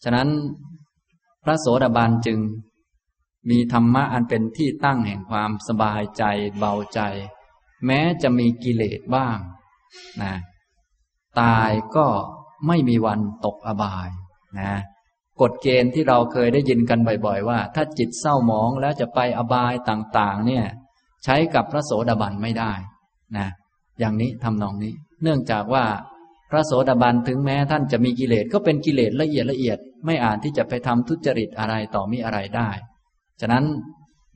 Speaker 1: ฉะนั้นพระโสดาบันจึงมีธรรมะอันเป็นที่ตั้งแห่งความสบายใจเบาใจ แม้จะมีกิเลสบ้างนะตายก็ไม่มีวันตกอบายนะกฎเกณฑ์ที่เราเคยได้ยินกันบ่อย ๆ ว่า ถ้าจิตเศร้าหมองแล้วจะไปอบายต่าง ๆ เนี่ย ใช้กับพระโสดาบันไม่ได้นะอย่างนี้ทำนองนี้ เนื่องจากว่าพระโสดาบันถึงแม้ท่านจะมีกิเลสก็เป็นกิเลสละเอียดละเอียด ไม่อาจที่จะไปทำทุจริตอะไรต่อมีอะไรได้ ฉะนั้น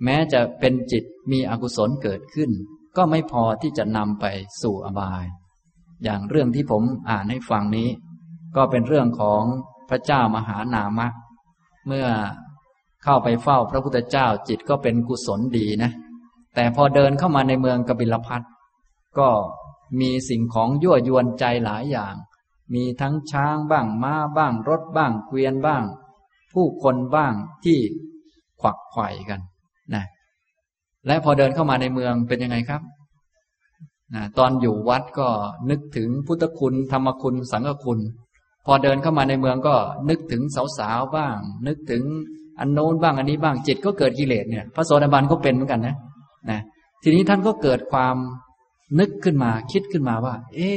Speaker 1: แม้จะเป็นจิตมีอกุศลเกิดขึ้น ก็ไม่พอที่จะนำไปสู่อบาย อย่างเรื่องที่ผมอ่านให้ฟังนี้ ก็เป็นเรื่องของพระเจ้ามหานามะ เมื่อเข้าไปเฝ้าพระพุทธเจ้าจิตก็เป็นกุศลดีนะ แต่พอเดินเข้ามาในเมืองกบิลพัทก็มีสิ่งของยั่วยวนใจหลายอย่าง มีทั้งช้างบ้างม้าบ้าง รถบ้างเกวียนบ้าง ผู้คนบ้างที่ขวักไขว่กันนะและพอเดินเข้ามาในเมืองเป็นยังไงครับนะตอนอยู่วัดก็นึกถึงพุทธคุณธรรมคุณสังฆคุณ พอเดินเข้ามาในเมืองก็นึกถึงสาวๆบ้าง นึกถึงอันโน้นบ้างอันนี้บ้างจิตก็เกิดกิเลสเนี่ย พระโสดาบันก็เป็นเหมือนกันนะ นะทีนี้ท่านก็เกิดความนึกขึ้นมาคิดขึ้นมาว่า เอ๊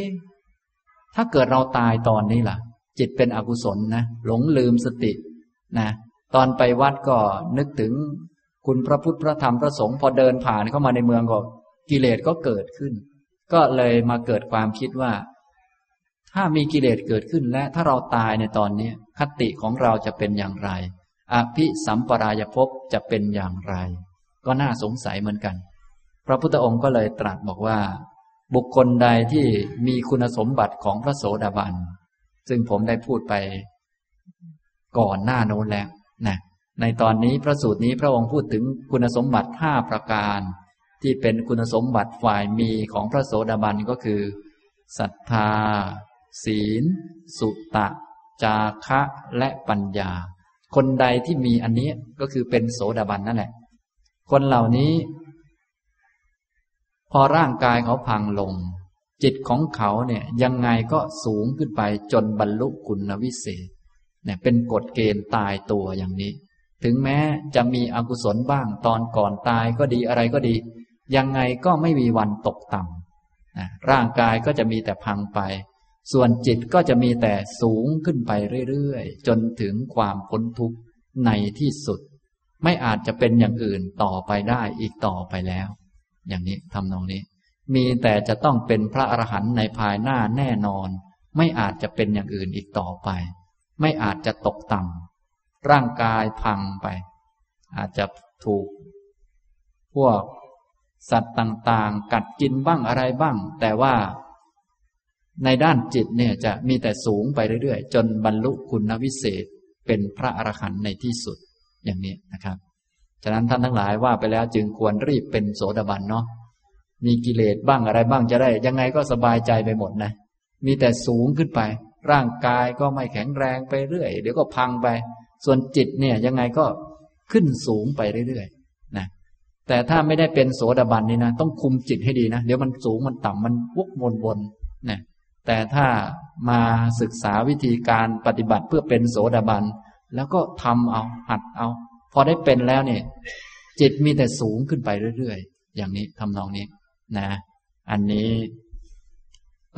Speaker 1: ถ้าเกิดเราตายตอนนี้ล่ะ จิตเป็นอกุศลนะหลงลืมสตินะตอนไปวัดก็นึกถึงคุณพระพุทธพระธรรมพระสงฆ์พอเดินผ่านเข้ามาในเมืองก็กิเลสก็เกิดขึ้น ก็เลยมาเกิดความคิดว่า ถ้ามีกิเลสเกิดขึ้นและถ้าเราตายในตอนนี้คติของเราจะเป็นอย่างไร อภิสัมปรายภพจะเป็นอย่างไร ก็น่าสงสัยเหมือนกัน พระพุทธองค์ก็เลยตรัสบอกว่า บุคคลใดที่มีคุณสมบัติของพระโสดาบัน ซึ่งผมได้พูดไปก่อนหน้าโน้นแล้วนะในตอนนี้พระสูตรนี้พระองค์พูดถึงคุณสมบัติห้าประการ ที่เป็นคุณสมบัติฝ่ายมีของพระโสดาบันก็คือศรัทธา ศีล สุตะ จาคะและปัญญา คนใดที่มีอันนี้ก็คือเป็นโสดาบันนั่นแหละ คนเหล่านี้ พอร่างกายเขาพังลง จิตของเขาเนี่ยยังไงก็สูงขึ้นไปจนบรรลุคุณวิเศษเนี่ยเป็นกฎเกณฑ์ตายตัวอย่างนี้ ถึงแม้จะมีอกุศลบ้างตอนก่อนตายก็ดีอะไรก็ดี ยังไงก็ไม่มีวันตกต่ำนะร่างกายก็จะมีแต่พังไป ส่วนจิตก็จะมีแต่สูงขึ้นไปเรื่อยๆ จนถึงความพ้นทุกข์ในที่สุด ไม่อาจจะเป็นอย่างอื่นต่อไปได้อีกต่อไปแล้ว อย่างนี้ทำนองนี้ มีแต่จะต้องเป็นพระอรหันต์ในภายหน้าแน่นอน ไม่อาจจะเป็นอย่างอื่นอีกต่อไป ไม่อาจจะตกต่ำร่างกายพังไป อาจจะถูก พวกสัตว์ต่างๆ กัดกินบ้างอะไรบ้าง แต่ว่าในด้านจิตเนี่ยจะมีแต่สูงไปเรื่อยๆ จนบรรลุคุณวิเศษเป็นพระอรหันต์ในที่สุด อย่างนี้นะครับ ฉะนั้นท่านทั้งหลายว่าไปแล้วจึงควรรีบเป็นโสดาบันเนาะ มีกิเลสบ้างอะไรบ้างจะได้ ยังไงก็สบายใจไปหมดนะ มีแต่สูงขึ้นไป ร่างกายก็ไม่แข็งแรงไปเรื่อย เดี๋ยวก็พังไป ส่วนจิตเนี่ยยังไงก็ขึ้นสูงไปเรื่อยๆนะ แต่ถ้าไม่ได้เป็นโสดาบันนี่นะ ต้องคุมจิตให้ดีนะ เดี๋ยวมันสูงมันต่ำมันวกวนวนนะแต่ถ้ามาศึกษาวิธีการปฏิบัติเพื่อเป็นโสดาบัน แล้วก็ทำเอา หัดเอา พอได้เป็นแล้วเนี่ย จิตมีแต่สูงขึ้นไปเรื่อยๆ อย่างนี้ทำนองนี้นะ อันนี้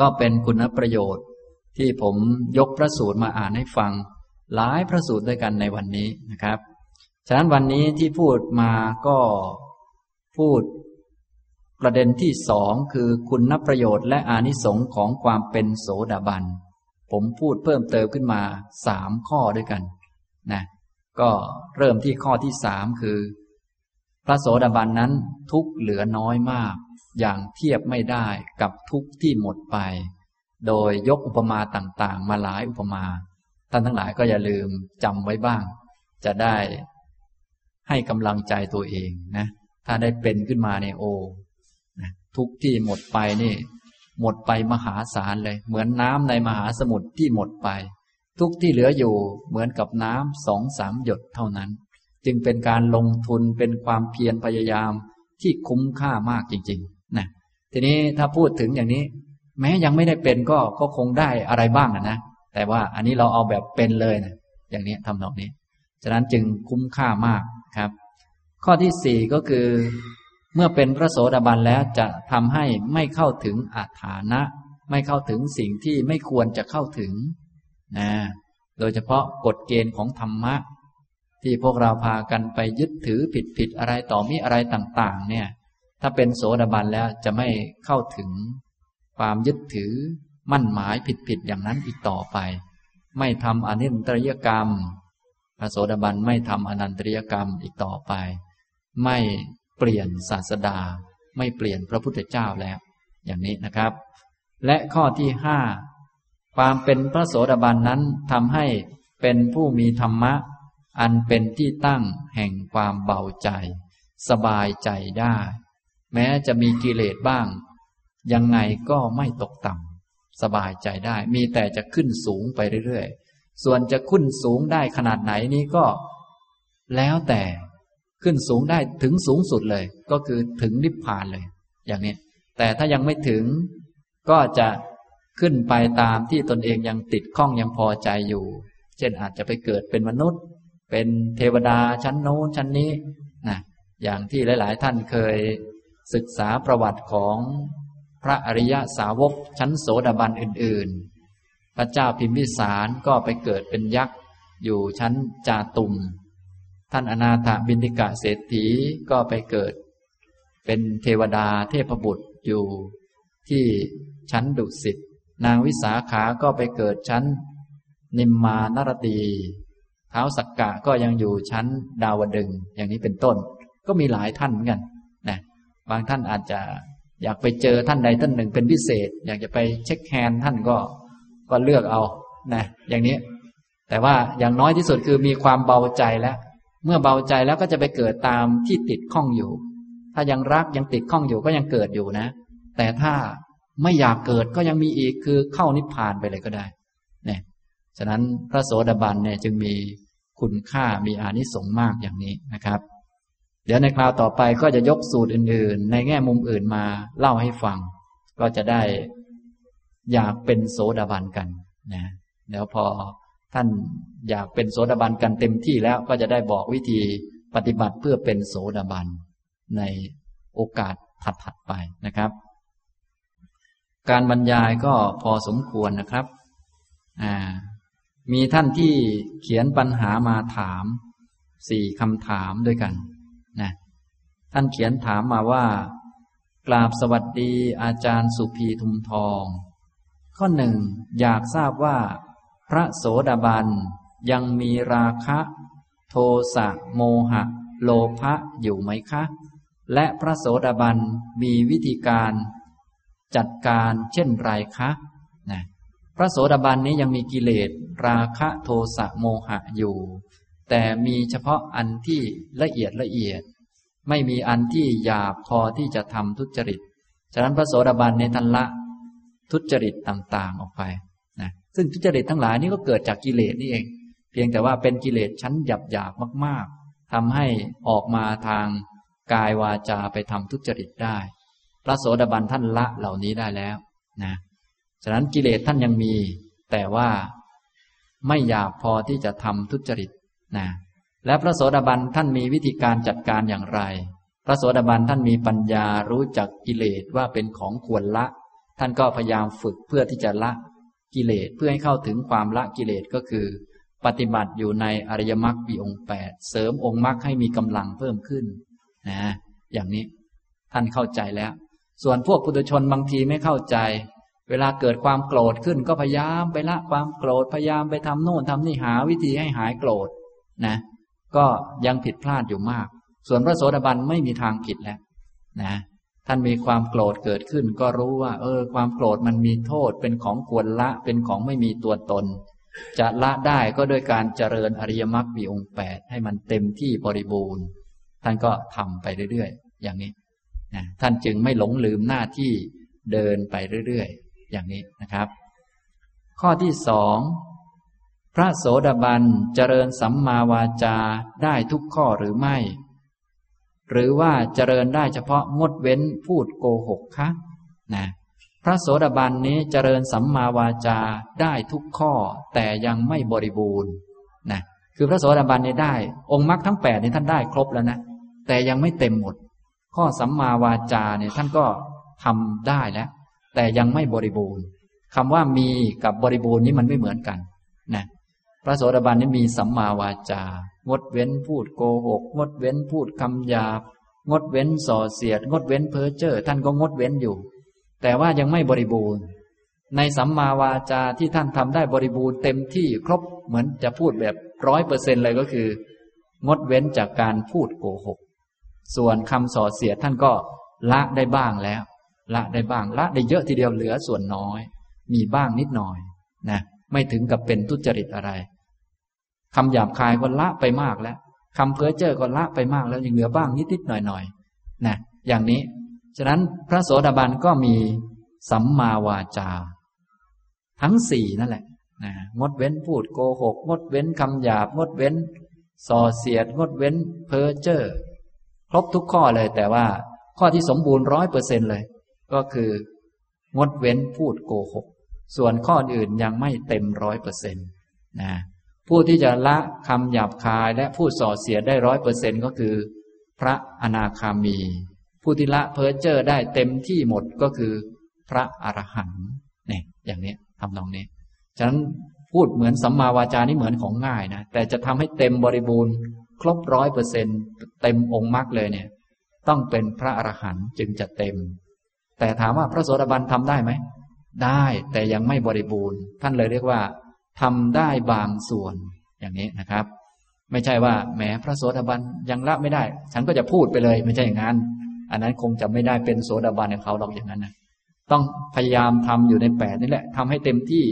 Speaker 1: ก็เป็นคุณประโยชน์ที่ผมยกพระสูตรมาอ่านให้ฟัง หลายพระสูตรด้วยกันในวันนี้นะครับ ฉะนั้นวันนี้ที่พูดมาก็พูดประเด็นที่สองคือคุณนประโยชน์และอานิสงส์ของความเป็นโสดาบัน ผมพูดเพิ่มเติมขึ้นมาสามข้อด้วยกัน นะก็เริ่มที่ข้อที่สามคือ พระโสดาบันนั้นทุกเหลือน้อยมาก อย่างเทียบไม่ได้กับทุกที่หมดไป โดยยกอุปมาต่างๆ มาหลายอุปมา ท่านทั้งหลายก็อย่าลืมจำไว้บ้าง จะได้ให้กำลังใจตัวเองนะ ถ้าได้เป็นขึ้นมาในโอนะทุกที่หมดไปนี่ หมดไปมหาศาลเลย เหมือนน้ำในมหาสมุทรที่หมดไป ทุกที่เหลืออยู่เหมือนกับน้ำสองสามหยดเท่านั้น จึงเป็นการลงทุนเป็นความเพียรพยายามที่คุ้มค่ามากจริงๆนะทีนี้ถ้าพูดถึงอย่างนี้ แม้ยังไม่ได้เป็นก็ก็คงได้อะไรบ้างนะแต่ว่าอันนี้เราเอาแบบเป็นเลยนะอย่างนี้ทำนองนี้ ฉะนั้นจึงคุ้มค่ามากครับ ข้อที่สี่ก็คือ เมื่อเป็นพระโสดาบันแล้วจะทำให้ไม่เข้าถึงอาถานะ ไม่เข้าถึงสิ่งที่ไม่ควรจะเข้าถึง นะ โดยเฉพาะกฎเกณฑ์ของธรรมะ ที่พวกเราพากันไปยึดถือผิดผิดอะไรต่อมีอะไรต่าง ๆ เนี่ย ถ้าเป็นโสดาบันแล้วจะไม่เข้าถึงความยึดถือมั่นหมายผิดๆอย่างนั้นอีกต่อไป ไม่ทำอนินตริยกรรมพระโสดาบันไม่ทำอนันตริยกรรมอีกต่อไป ไม่เปลี่ยนศาสดา ไม่เปลี่ยนพระพุทธเจ้าแล้ว อย่างนี้นะครับ และข้อที่ห้า ความเป็นพระโสดาบันนั้นทำให้เป็นผู้มีธรรมะ อันเป็นที่ตั้งแห่งความเบาใจ สบายใจได้ แม้จะมีกิเลสบ้าง ยังไงก็ไม่ตกต่ำสบายใจได้ มีแต่จะขึ้นสูงไปเรื่อยๆ ส่วนจะขึ้นสูงได้ขนาดไหนนี้ก็ แล้วแต่ขึ้นสูงได้ถึงสูงสุดเลย ก็คือถึงนิพพานเลย อย่างนี้ แต่ถ้ายังไม่ถึงก็จะ ขึ้นไปตามที่ตนเองยังติดข้องยังพอใจอยู่ เช่นอาจจะไปเกิดเป็นมนุษย์ เป็นเทวดาชั้นโน้นชั้นนี้นะอย่างที่หลาย ๆ ท่านเคยศึกษาประวัติของพระอริยสาวกชั้นโสดาบันอื่น ๆ พระเจ้าพิมพิสารก็ไปเกิดเป็นยักษ์อยู่ชั้นจาตุม ท่านอนาถบินิกะเศรษฐีก็ไปเกิด เป็นเทวดาเทพบุตรอยู่ที่ชั้นดุสิต นางวิสาขาก็ไปเกิดชั้น นิมมานรตีเท้าสักกะก็ยังอยู่ชั้นดาวดึงอย่างนี้เป็นต้น ก็มีหลายท่านเหมือนกันนะบางท่านอาจจะอยากไปเจอท่านใดท่านหนึ่งเป็นพิเศษ อยากจะไปเช็คแฮนท่านก็ก็เลือกเอานะอย่างนี้ แต่ว่าอย่างน้อยที่สุดคือมีความเบาใจแล้ว เมื่อเบาใจแล้วก็จะไปเกิดตามที่ติดข้องอยู่ ถ้ายังรักยังติดข้องอยู่ก็ยังเกิดอยู่นะ แต่ถ้า ไม่อยากเกิดก็ยังมีอีกคือเข้านิพพานไปเลยก็ได้เนี่ยฉะนั้นพระโสดาบันเนี่ยจึงมีคุณค่ามีอานิสงส์มากอย่างนี้นะครับ เดี๋ยวในคราวต่อไปก็จะยกสูตรอื่น ๆ ในแง่มุมอื่นมาเล่าให้ฟัง ก็จะได้อยากเป็นโสดาบันกันนะเดี๋ยวพอท่านอยากเป็นโสดาบันกันเต็มที่แล้วก็จะได้บอกวิธีปฏิบัติเพื่อเป็นโสดาบันในโอกาสถัดๆไปนะครับ การบรรยายก็พอสมควรนะครับ อ่า มีท่านที่เขียนปัญหามาถามสี่คำถามด้วยกัน นะ ท่านเขียนถามมาว่า กราบสวัสดีอาจารย์สุภีทุมทอง ข้อหนึ่งอยากทราบว่า พระโสดาบันยังมีราคะ โทสะโมหะ โลภะอยู่ไหมคะ และพระโสดาบันมีวิธีการ จัดการเช่นไรคะนะพระโสดาบันนี้ยังมีกิเลสราคะโทสะโมหะอยู่ แต่มีเฉพาะอันที่ละเอียดละเอียด ไม่มีอันที่หยาบพอที่จะทำทุจริต ฉะนั้นพระโสดาบันในทันละทุจริตต่างๆออกไปนะซึ่งทุจริตทั้งหลายนี่ก็เกิดจากกิเลสนี่เอง เพียงแต่ว่าเป็นกิเลสชั้นหยาบๆมาก ๆทำให้ออกมาทางกายวาจาไปทำทุจริตได้ พระโสดาบันท่านละเหล่านี้ได้แล้วนะฉะนั้นกิเลสท่านยังมี แต่ว่าไม่หยาบพอที่จะทำทุจริตนะและพระโสดาบันท่านมีวิธีการจัดการอย่างไร พระโสดาบันท่านมีปัญญารู้จักกิเลสว่าเป็นของควรละ ท่านก็พยายามฝึกเพื่อที่จะละกิเลสเพื่อให้เข้าถึงความละกิเลสก็คือ ปฏิบัติอยู่ในอริยมรรคปีองค์แปดเสริมองค์มรรคให้มีกำลังเพิ่มขึ้นนะอย่างนี้ท่านเข้าใจแล้ว ส่วนพวกปุถุชนบางทีไม่เข้าใจ เวลาเกิดความโกรธขึ้นก็พยายามไปละความโกรธพยายามไปทำโน่นทำนี่หาวิธีให้หายโกรธนะ ก็ยังผิดพลาดอยู่มาก ส่วนพระโสดาบันไม่มีทางผิดแล้วนะท่านมีความโกรธเกิดขึ้น ก็รู้ว่า เออ ความโกรธมันมีโทษเป็นของควรละเป็นของไม่มีตัวตน จะละได้ก็โดยการเจริญอริยมรรคมีองค์แปดให้มันเต็มที่บริบูรณ์ ท่านก็ทำไปเรื่อยๆ อย่างนี้ นะท่านจึงไม่หลงลืมหน้าที่เดินไปเรื่อยๆ อย่างนี้นะครับ ข้อที่สองพระโสดาบันเจริญสัมมาวาจาได้ทุกข้อหรือไม่ หรือว่าเจริญได้เฉพาะงดเว้นพูดโกหกคะนะพระโสดาบันนี้เจริญสัมมาวาจาได้ทุกข้อแต่ยังไม่บริบูรณ์นะคือพระโสดาบันนี้ได้ องค์มรรคทั้งแปดนี้ท่านได้ครบแล้วนะ แต่ยังไม่เต็มหมด ข้อสัมมาวาจาเนี่ยท่านก็ทำได้แล้ว แต่ยังไม่บริบูรณ์คำว่ามีกับบริบูรณ์นี้มันไม่เหมือนกันนะพระโสดาบันนี่มีสัมมาวาจา งดเว้นพูดโกหก งดเว้นพูดคำหยาบ งดเว้นส่อเสียด งดเว้นเพ้อเจ้อท่านก็งดเว้นอยู่ แต่ว่ายังไม่บริบูรณ์ ในสัมมาวาจาที่ท่านทำได้บริบูรณ์เต็มที่ครบเหมือนจะพูดแบบร้อยเปอร์เซ็นเลยก็คือ งดเว้นจากการพูดโกหก ส่วนคำส่อเสียดท่านก็ละได้บ้างแล้ว ละได้บ้าง ละได้เยอะทีเดียวเหลือส่วนน้อย มีบ้างนิดหน่อยนะไม่ถึงกับเป็นทุจริตอะไรคำหยาบคายก็ละไปมากแล้วคำเพ้อเจ้อก็ละไปมากแล้วยังเหลือบ้างนิดๆหน่อยๆนะอย่างนี้ ฉะนั้นพระโสดาบันก็มีสัมมาวาจา ทั้งสี่นั่นแหละนะงดเว้นพูดโกหก งดเว้นคำหยาบ งดเว้น ส่อเสียด งดเว้นเพ้อเจ้อ ครบทุกข้อเลย แต่ว่าข้อที่สมบูรณ์ร้อยเปอร์เซ็นเลย ก็คืองดเว้นพูดโกหก ส่วนข้ออื่นยังไม่เต็มร้อยเปอร์เซ็นต์นะผู้ที่จะละคำหยาบคายและพูดส่อเสียได้ร้อยเปอร์เซ็นก็คือ พระอนาคามี ผู้ที่ละเพ้อเจ้อได้เต็มที่หมดก็คือ พระอรหันต์เนี่ยอย่างนี้ทำนองนี้ ฉะนั้นพูดเหมือนสัมมาวาจานี่เหมือนของง่ายนะแต่จะทำให้เต็มบริบูรณ์ ครบร้อยเปอร์เซ็นเต็มองค์มรรคเลยเนี่ย ต้องเป็นพระอรหันต์จึงจะเต็ม แต่ถามว่าพระโสดาบันทำได้ไหม ได้แต่ยังไม่บริบูรณ์ ท่านเลยเรียกว่าทำได้บางส่วนอย่างนี้นะครับ ไม่ใช่ว่าแหมพระโสดาบันยังละไม่ได้ ฉันก็จะพูดไปเลยไม่ใช่อย่างนั้น อันนั้นคงจะไม่ได้เป็นโสดาบันของเขาหรอกอย่างนั้นนะต้องพยายามทำอยู่ในแปดนี่แหละทำให้เต็มที่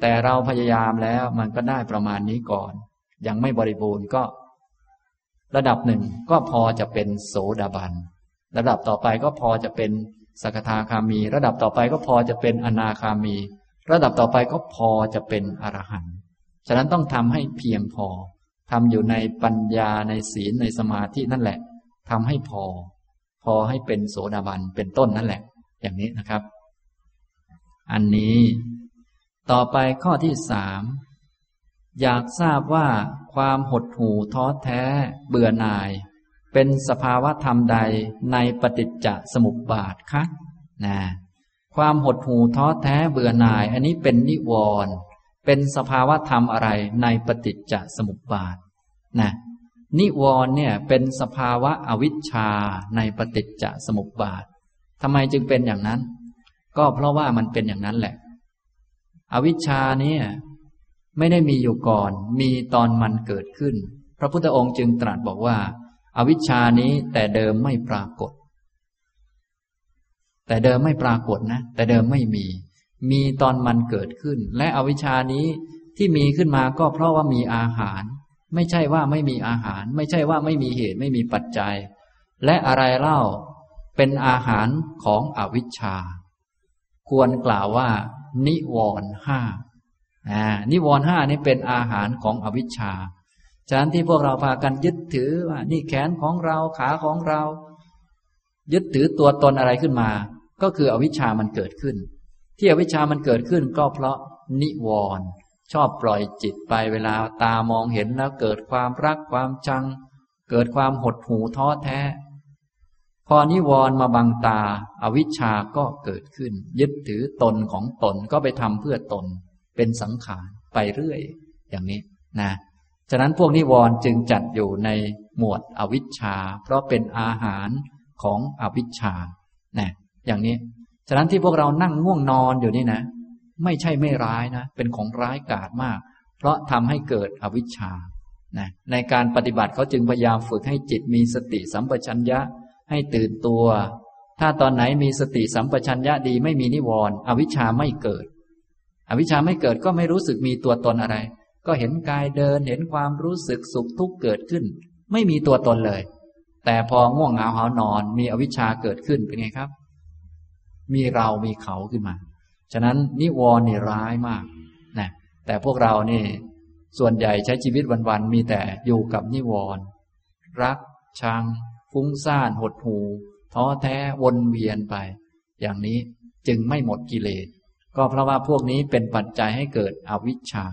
Speaker 1: แต่เราพยายามแล้วมันก็ได้ประมาณนี้ก่อน ยังไม่บริบูรณ์ก็ ระดับหนึ่งก็พอจะเป็นโสดาบัน ระดับต่อไปก็พอจะเป็นสกทาคามี ระดับต่อไปก็พอจะเป็นอนาคามี ระดับต่อไปก็พอจะเป็นอรหันต์ฉะนั้นต้องทำให้เพียงพอทำอยู่ในปัญญาในศีลในสมาธินั่นแหละทำให้พอ พอให้เป็นโสดาบันเป็นต้นนั่นแหละ อย่างนี้นะครับ อันนี้ ต่อไปข้อที่สาม อยากทราบว่าความหดหู่ท้อแท้เบื่อหน่าย เป็นสภาวะธรรมใดในปฏิจจสมุปบาทคะนะความหดหู่ท้อแท้เบื่อหน่าย อันนี้เป็นนิวรณ์เป็นสภาวะธรรมอะไรในปฏิจจสมุปบาทนะนิวรณ์เนี่ยเป็นสภาวะอวิชชาในปฏิจจสมุปบาททำไมจึงเป็นอย่างนั้น ก็เพราะว่ามันเป็นอย่างนั้นแหละ อวิชชาเนี่ย ไม่ได้มีอยู่ก่อน มีตอนมันเกิดขึ้น พระพุทธองค์จึงตรัสบอกว่าอาวิชชานี้แต่เดิมไม่ปรากฏ แต่เดิมไม่ปรากฏนะ แต่เดิมไม่มี มีตอนมันเกิดขึ้น และอวิชชานี้ที่มีขึ้นมาก็เพราะว่ามีอาหาร ไม่ใช่ว่าไม่มีอาหาร ไม่ใช่ว่าไม่มีเหตุไม่มีปัจจัย และอะไรเล่าเป็นอาหารของอวิชชา ควรกล่าวว่า นิวรห้า นิวรณ์ห้านี่เป็นอาหารของอวิชชา ฉะนั้นที่พวกเราพากันยึดถือว่านี่แขนของเราขาของเรา ยึดถือตัวตนอะไรขึ้นมา ก็คืออวิชชามันเกิดขึ้น ที่อวิชชามันเกิดขึ้นก็เพราะนิวรณ์ชอบปล่อยจิตไปเวลาตามองเห็นแล้วเกิดความรักความจัง เกิดความหดหู่ท้อแท้ พอนิวรณ์มาบังตาอาวิชชาก็เกิดขึ้น ยึดถือตนของตนก็ไปทำเพื่อตน เป็นสังขารไปเรื่อย อย่างนี้นะฉะนั้นพวกนิวรณ์จึงจัดอยู่ในหมวดอวิชชา เพราะเป็นอาหารของอวิชชานะอย่างนี้ ฉะนั้นที่พวกเรานั่งง่วงนอนอยู่นี่นะ ไม่ใช่ไม่ร้ายนะ เป็นของร้ายกาจมาก เพราะทำให้เกิดอวิชชานะในการปฏิบัติเขาจึงพยายามฝึกให้จิตมีสติสัมปชัญญะให้ตื่นตัว ถ้าตอนไหนมีสติสัมปชัญญะดีไม่มีนิวรณ์อวิชชาไม่เกิด อวิชชาไม่เกิดก็ไม่รู้สึกมีตัวตนอะไร ก็เห็นกายเดินเห็นความรู้สึกสุขทุกข์เกิดขึ้น ไม่มีตัวตนเลย แต่พอง่วงเหงาหานอน มีอวิชชาเกิดขึ้นเป็นไงครับ มีเรามีเขาขึ้นมา ฉะนั้นนิวรณ์นี่ร้ายมากนะแต่พวกเรานี่ ส่วนใหญ่ใช้ชีวิตวันๆมีแต่อยู่กับนิวรณ์รักชัง ฟุ้งซ่านหดหูท้อแท้วนเวียนไป อย่างนี้จึงไม่หมดกิเลส ก็เพราะว่าพวกนี้เป็นปัจจัยให้เกิดอวิชชา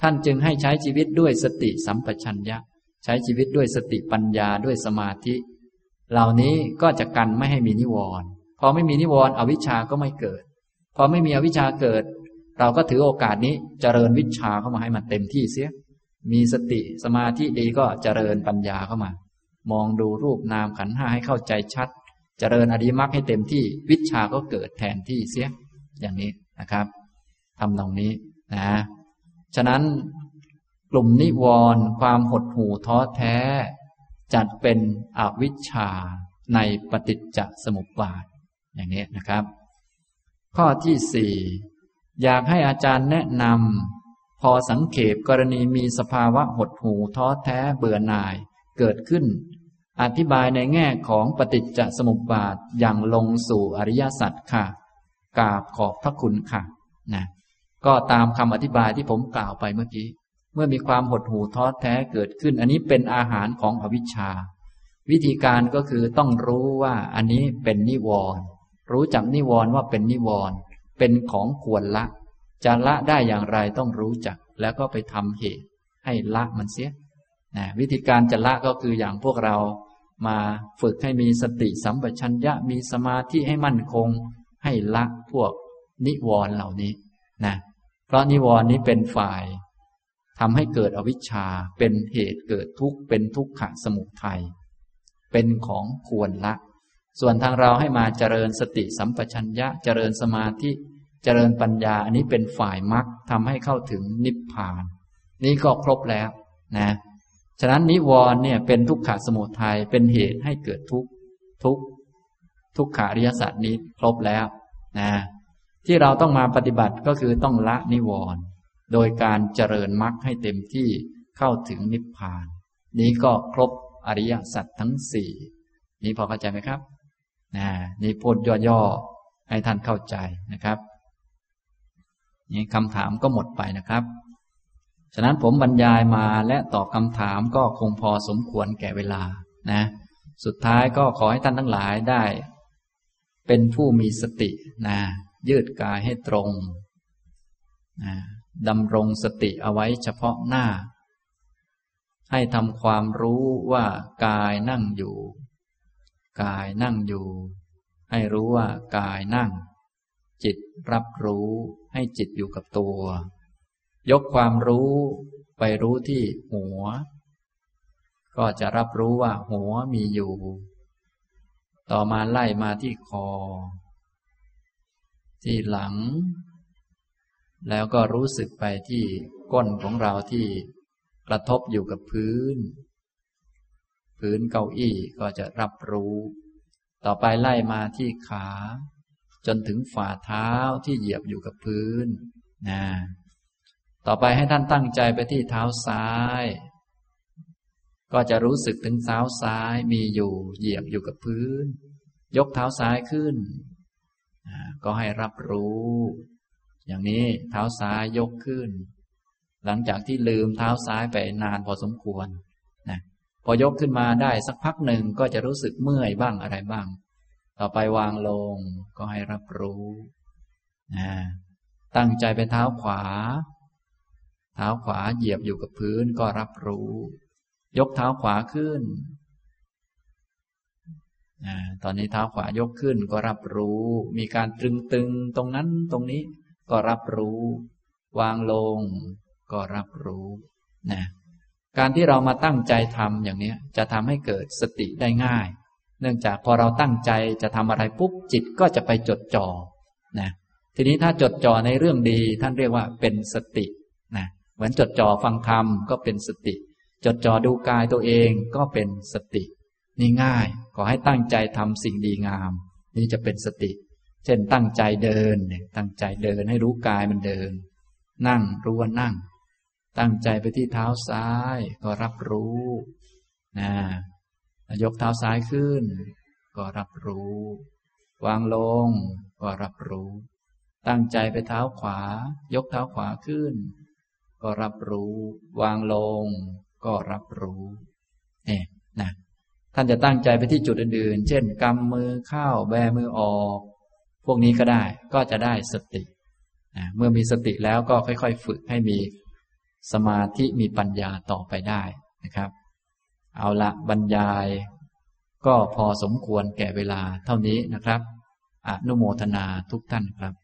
Speaker 1: ท่านจึงให้ใช้ชีวิตด้วยสติสัมปชัญญะ ใช้ชีวิตด้วยสติปัญญาด้วยสมาธิ เหล่านี้ก็จะกันไม่ให้มีนิวรณ์พอไม่มีนิวรณ์อวิชชาก็ไม่เกิด พอไม่มีอวิชชาเกิด เราก็ถือโอกาสนี้เจริญวิชาเข้ามาให้มันเต็มที่เสีย มีสติสมาธิดีก็เจริญปัญญาเข้ามา มองดูรูปนามขันห้าให้เข้าใจชัด เจริญอริมักให้เต็มที่วิชาก็เกิดแทนที่เสีย อย่างนี้นะครับทำตรงนี้นะฉะนั้นกลุ่มนิวรณ์ความหดหู่ท้อแท้ จัดเป็นอวิชชาในปฏิจจสมุปบาท อย่างนี้นะครับ ข้อที่สี่อยากให้อาจารย์แนะนำพอสังเขปกรณีมีสภาวะหดหู่ท้อแท้เบื่อหน่ายเกิดขึ้น อธิบายในแง่ของปฏิจจสมุปบาทอย่างลงสู่อริยสัจค่ะ กราบขอบพระคุณค่ะนะก็ตามคำอธิบายที่ผมกล่าวไปเมื่อกี้ เมื่อมีความหดหู่ท้อแท้เกิดขึ้น อันนี้เป็นอาหารของอวิชชา วิธีการก็คือต้องรู้ว่าอันนี้เป็นนิวรณ์รู้จักนิวรณ์ว่าเป็นนิวรณ์เป็นของควรละ จะละได้อย่างไรต้องรู้จัก แล้วก็ไปทำเหตุ ให้ละมันเสียนะวิธีการจะละก็คืออย่างพวกเรามาฝึกให้มีสติสัมปชัญญะมีสมาธิให้มั่นคง ให้ละพวกนิวรณ์เหล่านี้นะเพราะนิวรณ์นี้เป็นฝ่ายทำให้เกิดอวิชชาเป็นเหตุเกิดทุกข์เป็นทุกขะสมุทัยเป็นของควรละ ส่วนทางเราให้มาเจริญสติสัมปชัญญะเจริญสมาธิเจริญปัญญา อันนี้เป็นฝ่ายมรรคทำให้เข้าถึงนิพพาน นี่ก็ครบแล้วนะฉะนั้นนิวรณ์เนี่ยเป็นทุกขะสมุทัยเป็นเหตุให้เกิดทุกข์ทุกข์ ทุกขาริยสัจนี้ครบแล้วนะที่เราต้องมาปฏิบัติก็คือต้องละนิวรณ์โดยการเจริญมรรคให้เต็มที่เข้าถึงนิพพาน นี้ก็ครบอริยสัจทั้งสี่นี้พอเข้าใจไหมครับนะนี่พูดย่อๆให้ท่านเข้าใจนะครับนี่คำถามก็หมดไปนะครับ ฉะนั้นผมบรรยายมาและตอบคำถามก็คงพอสมควรแก่เวลานะ สุดท้ายก็ขอให้ท่านทั้งหลายได้ เป็นผู้มีสตินะยืดกายให้ตรงนะดำรงสติเอาไว้เฉพาะหน้า ให้ทำความรู้ว่ากายนั่งอยู่ กายนั่งอยู่ ให้รู้ว่ากายนั่ง จิตรับรู้ให้จิตอยู่กับตัว ยกความรู้ไปรู้ที่หัว ก็จะรับรู้ว่าหัวมีอยู่ ต่อมาไล่มาที่คอ ที่หลัง แล้วก็รู้สึกไปที่ก้นของเราที่กระทบอยู่กับพื้น พื้นเก้าอี้ก็จะรับรู้ ต่อไปไล่มาที่ขา จนถึงฝ่าเท้าที่เหยียบอยู่กับพื้นนะต่อไปให้ท่านตั้งใจไปที่เท้าซ้าย ก็จะรู้สึกถึงเท้าซ้ายมีอยู่เหยียบอยู่กับพื้น ยกเท้าซ้ายขึ้น ก็ให้รับรู้ อย่างนี้เท้าซ้ายยกขึ้น หลังจากที่ลืมเท้าซ้ายไปนานพอสมควรนะพอยกขึ้นมาได้สักพักหนึ่งก็จะรู้สึกเมื่อยบ้างอะไรบ้าง ต่อไปวางลงก็ให้รับรู้นะตั้งใจไปเท้าขวา เท้าขวาเหยียบอยู่กับพื้นก็รับรู้ ยกเท้าขวาขึ้นตอนนี้เท้าขวายกขึ้นก็รับรู้ มีการตรึงตึงตรงนั้นตรงนี้ก็รับรู้ วางลง ก็รับรู้นะการที่เรามาตั้งใจทำอย่างนี้จะทำให้เกิดสติได้ง่าย เนื่องจากพอเราตั้งใจจะทำอะไรปุ๊บจิตก็จะไปจดจ่อนะทีนี้ถ้าจดจ่อในเรื่องดีท่านเรียกว่าเป็นสตินะเหมือนจดจ่อฟังธรรมก็เป็นสติ จดจ่อดูกายตัวเองก็เป็นสติ นี่ง่าย ขอให้ตั้งใจทำสิ่งดีงาม นี่จะเป็นสติ เช่นตั้งใจเดินตั้งใจเดินให้รู้กายมันเดิน นั่งรู้ว่านั่ง ตั้งใจไปที่เท้าซ้ายก็รับรู้นะยกเท้าซ้ายขึ้น ก็รับรู้ วางลง ก็รับรู้ ตั้งใจไปเท้าขวา ยกเท้าขวาขึ้น ก็รับรู้ วางลง ก็รับรู้เนี่ยนะท่านจะตั้งใจไปที่จุดอื่นๆ เช่นกำมือเข้าแบมือออก พวกนี้ก็ได้ก็จะได้สติเมื่อมีสติแล้วก็ค่อยๆ ฝึกให้มีสมาธิมีปัญญาต่อไปได้นะครับ เอาละบรรยาย ก็พอสมควรแก่เวลาเท่านี้นะครับอนุโมทนาทุกท่านครับ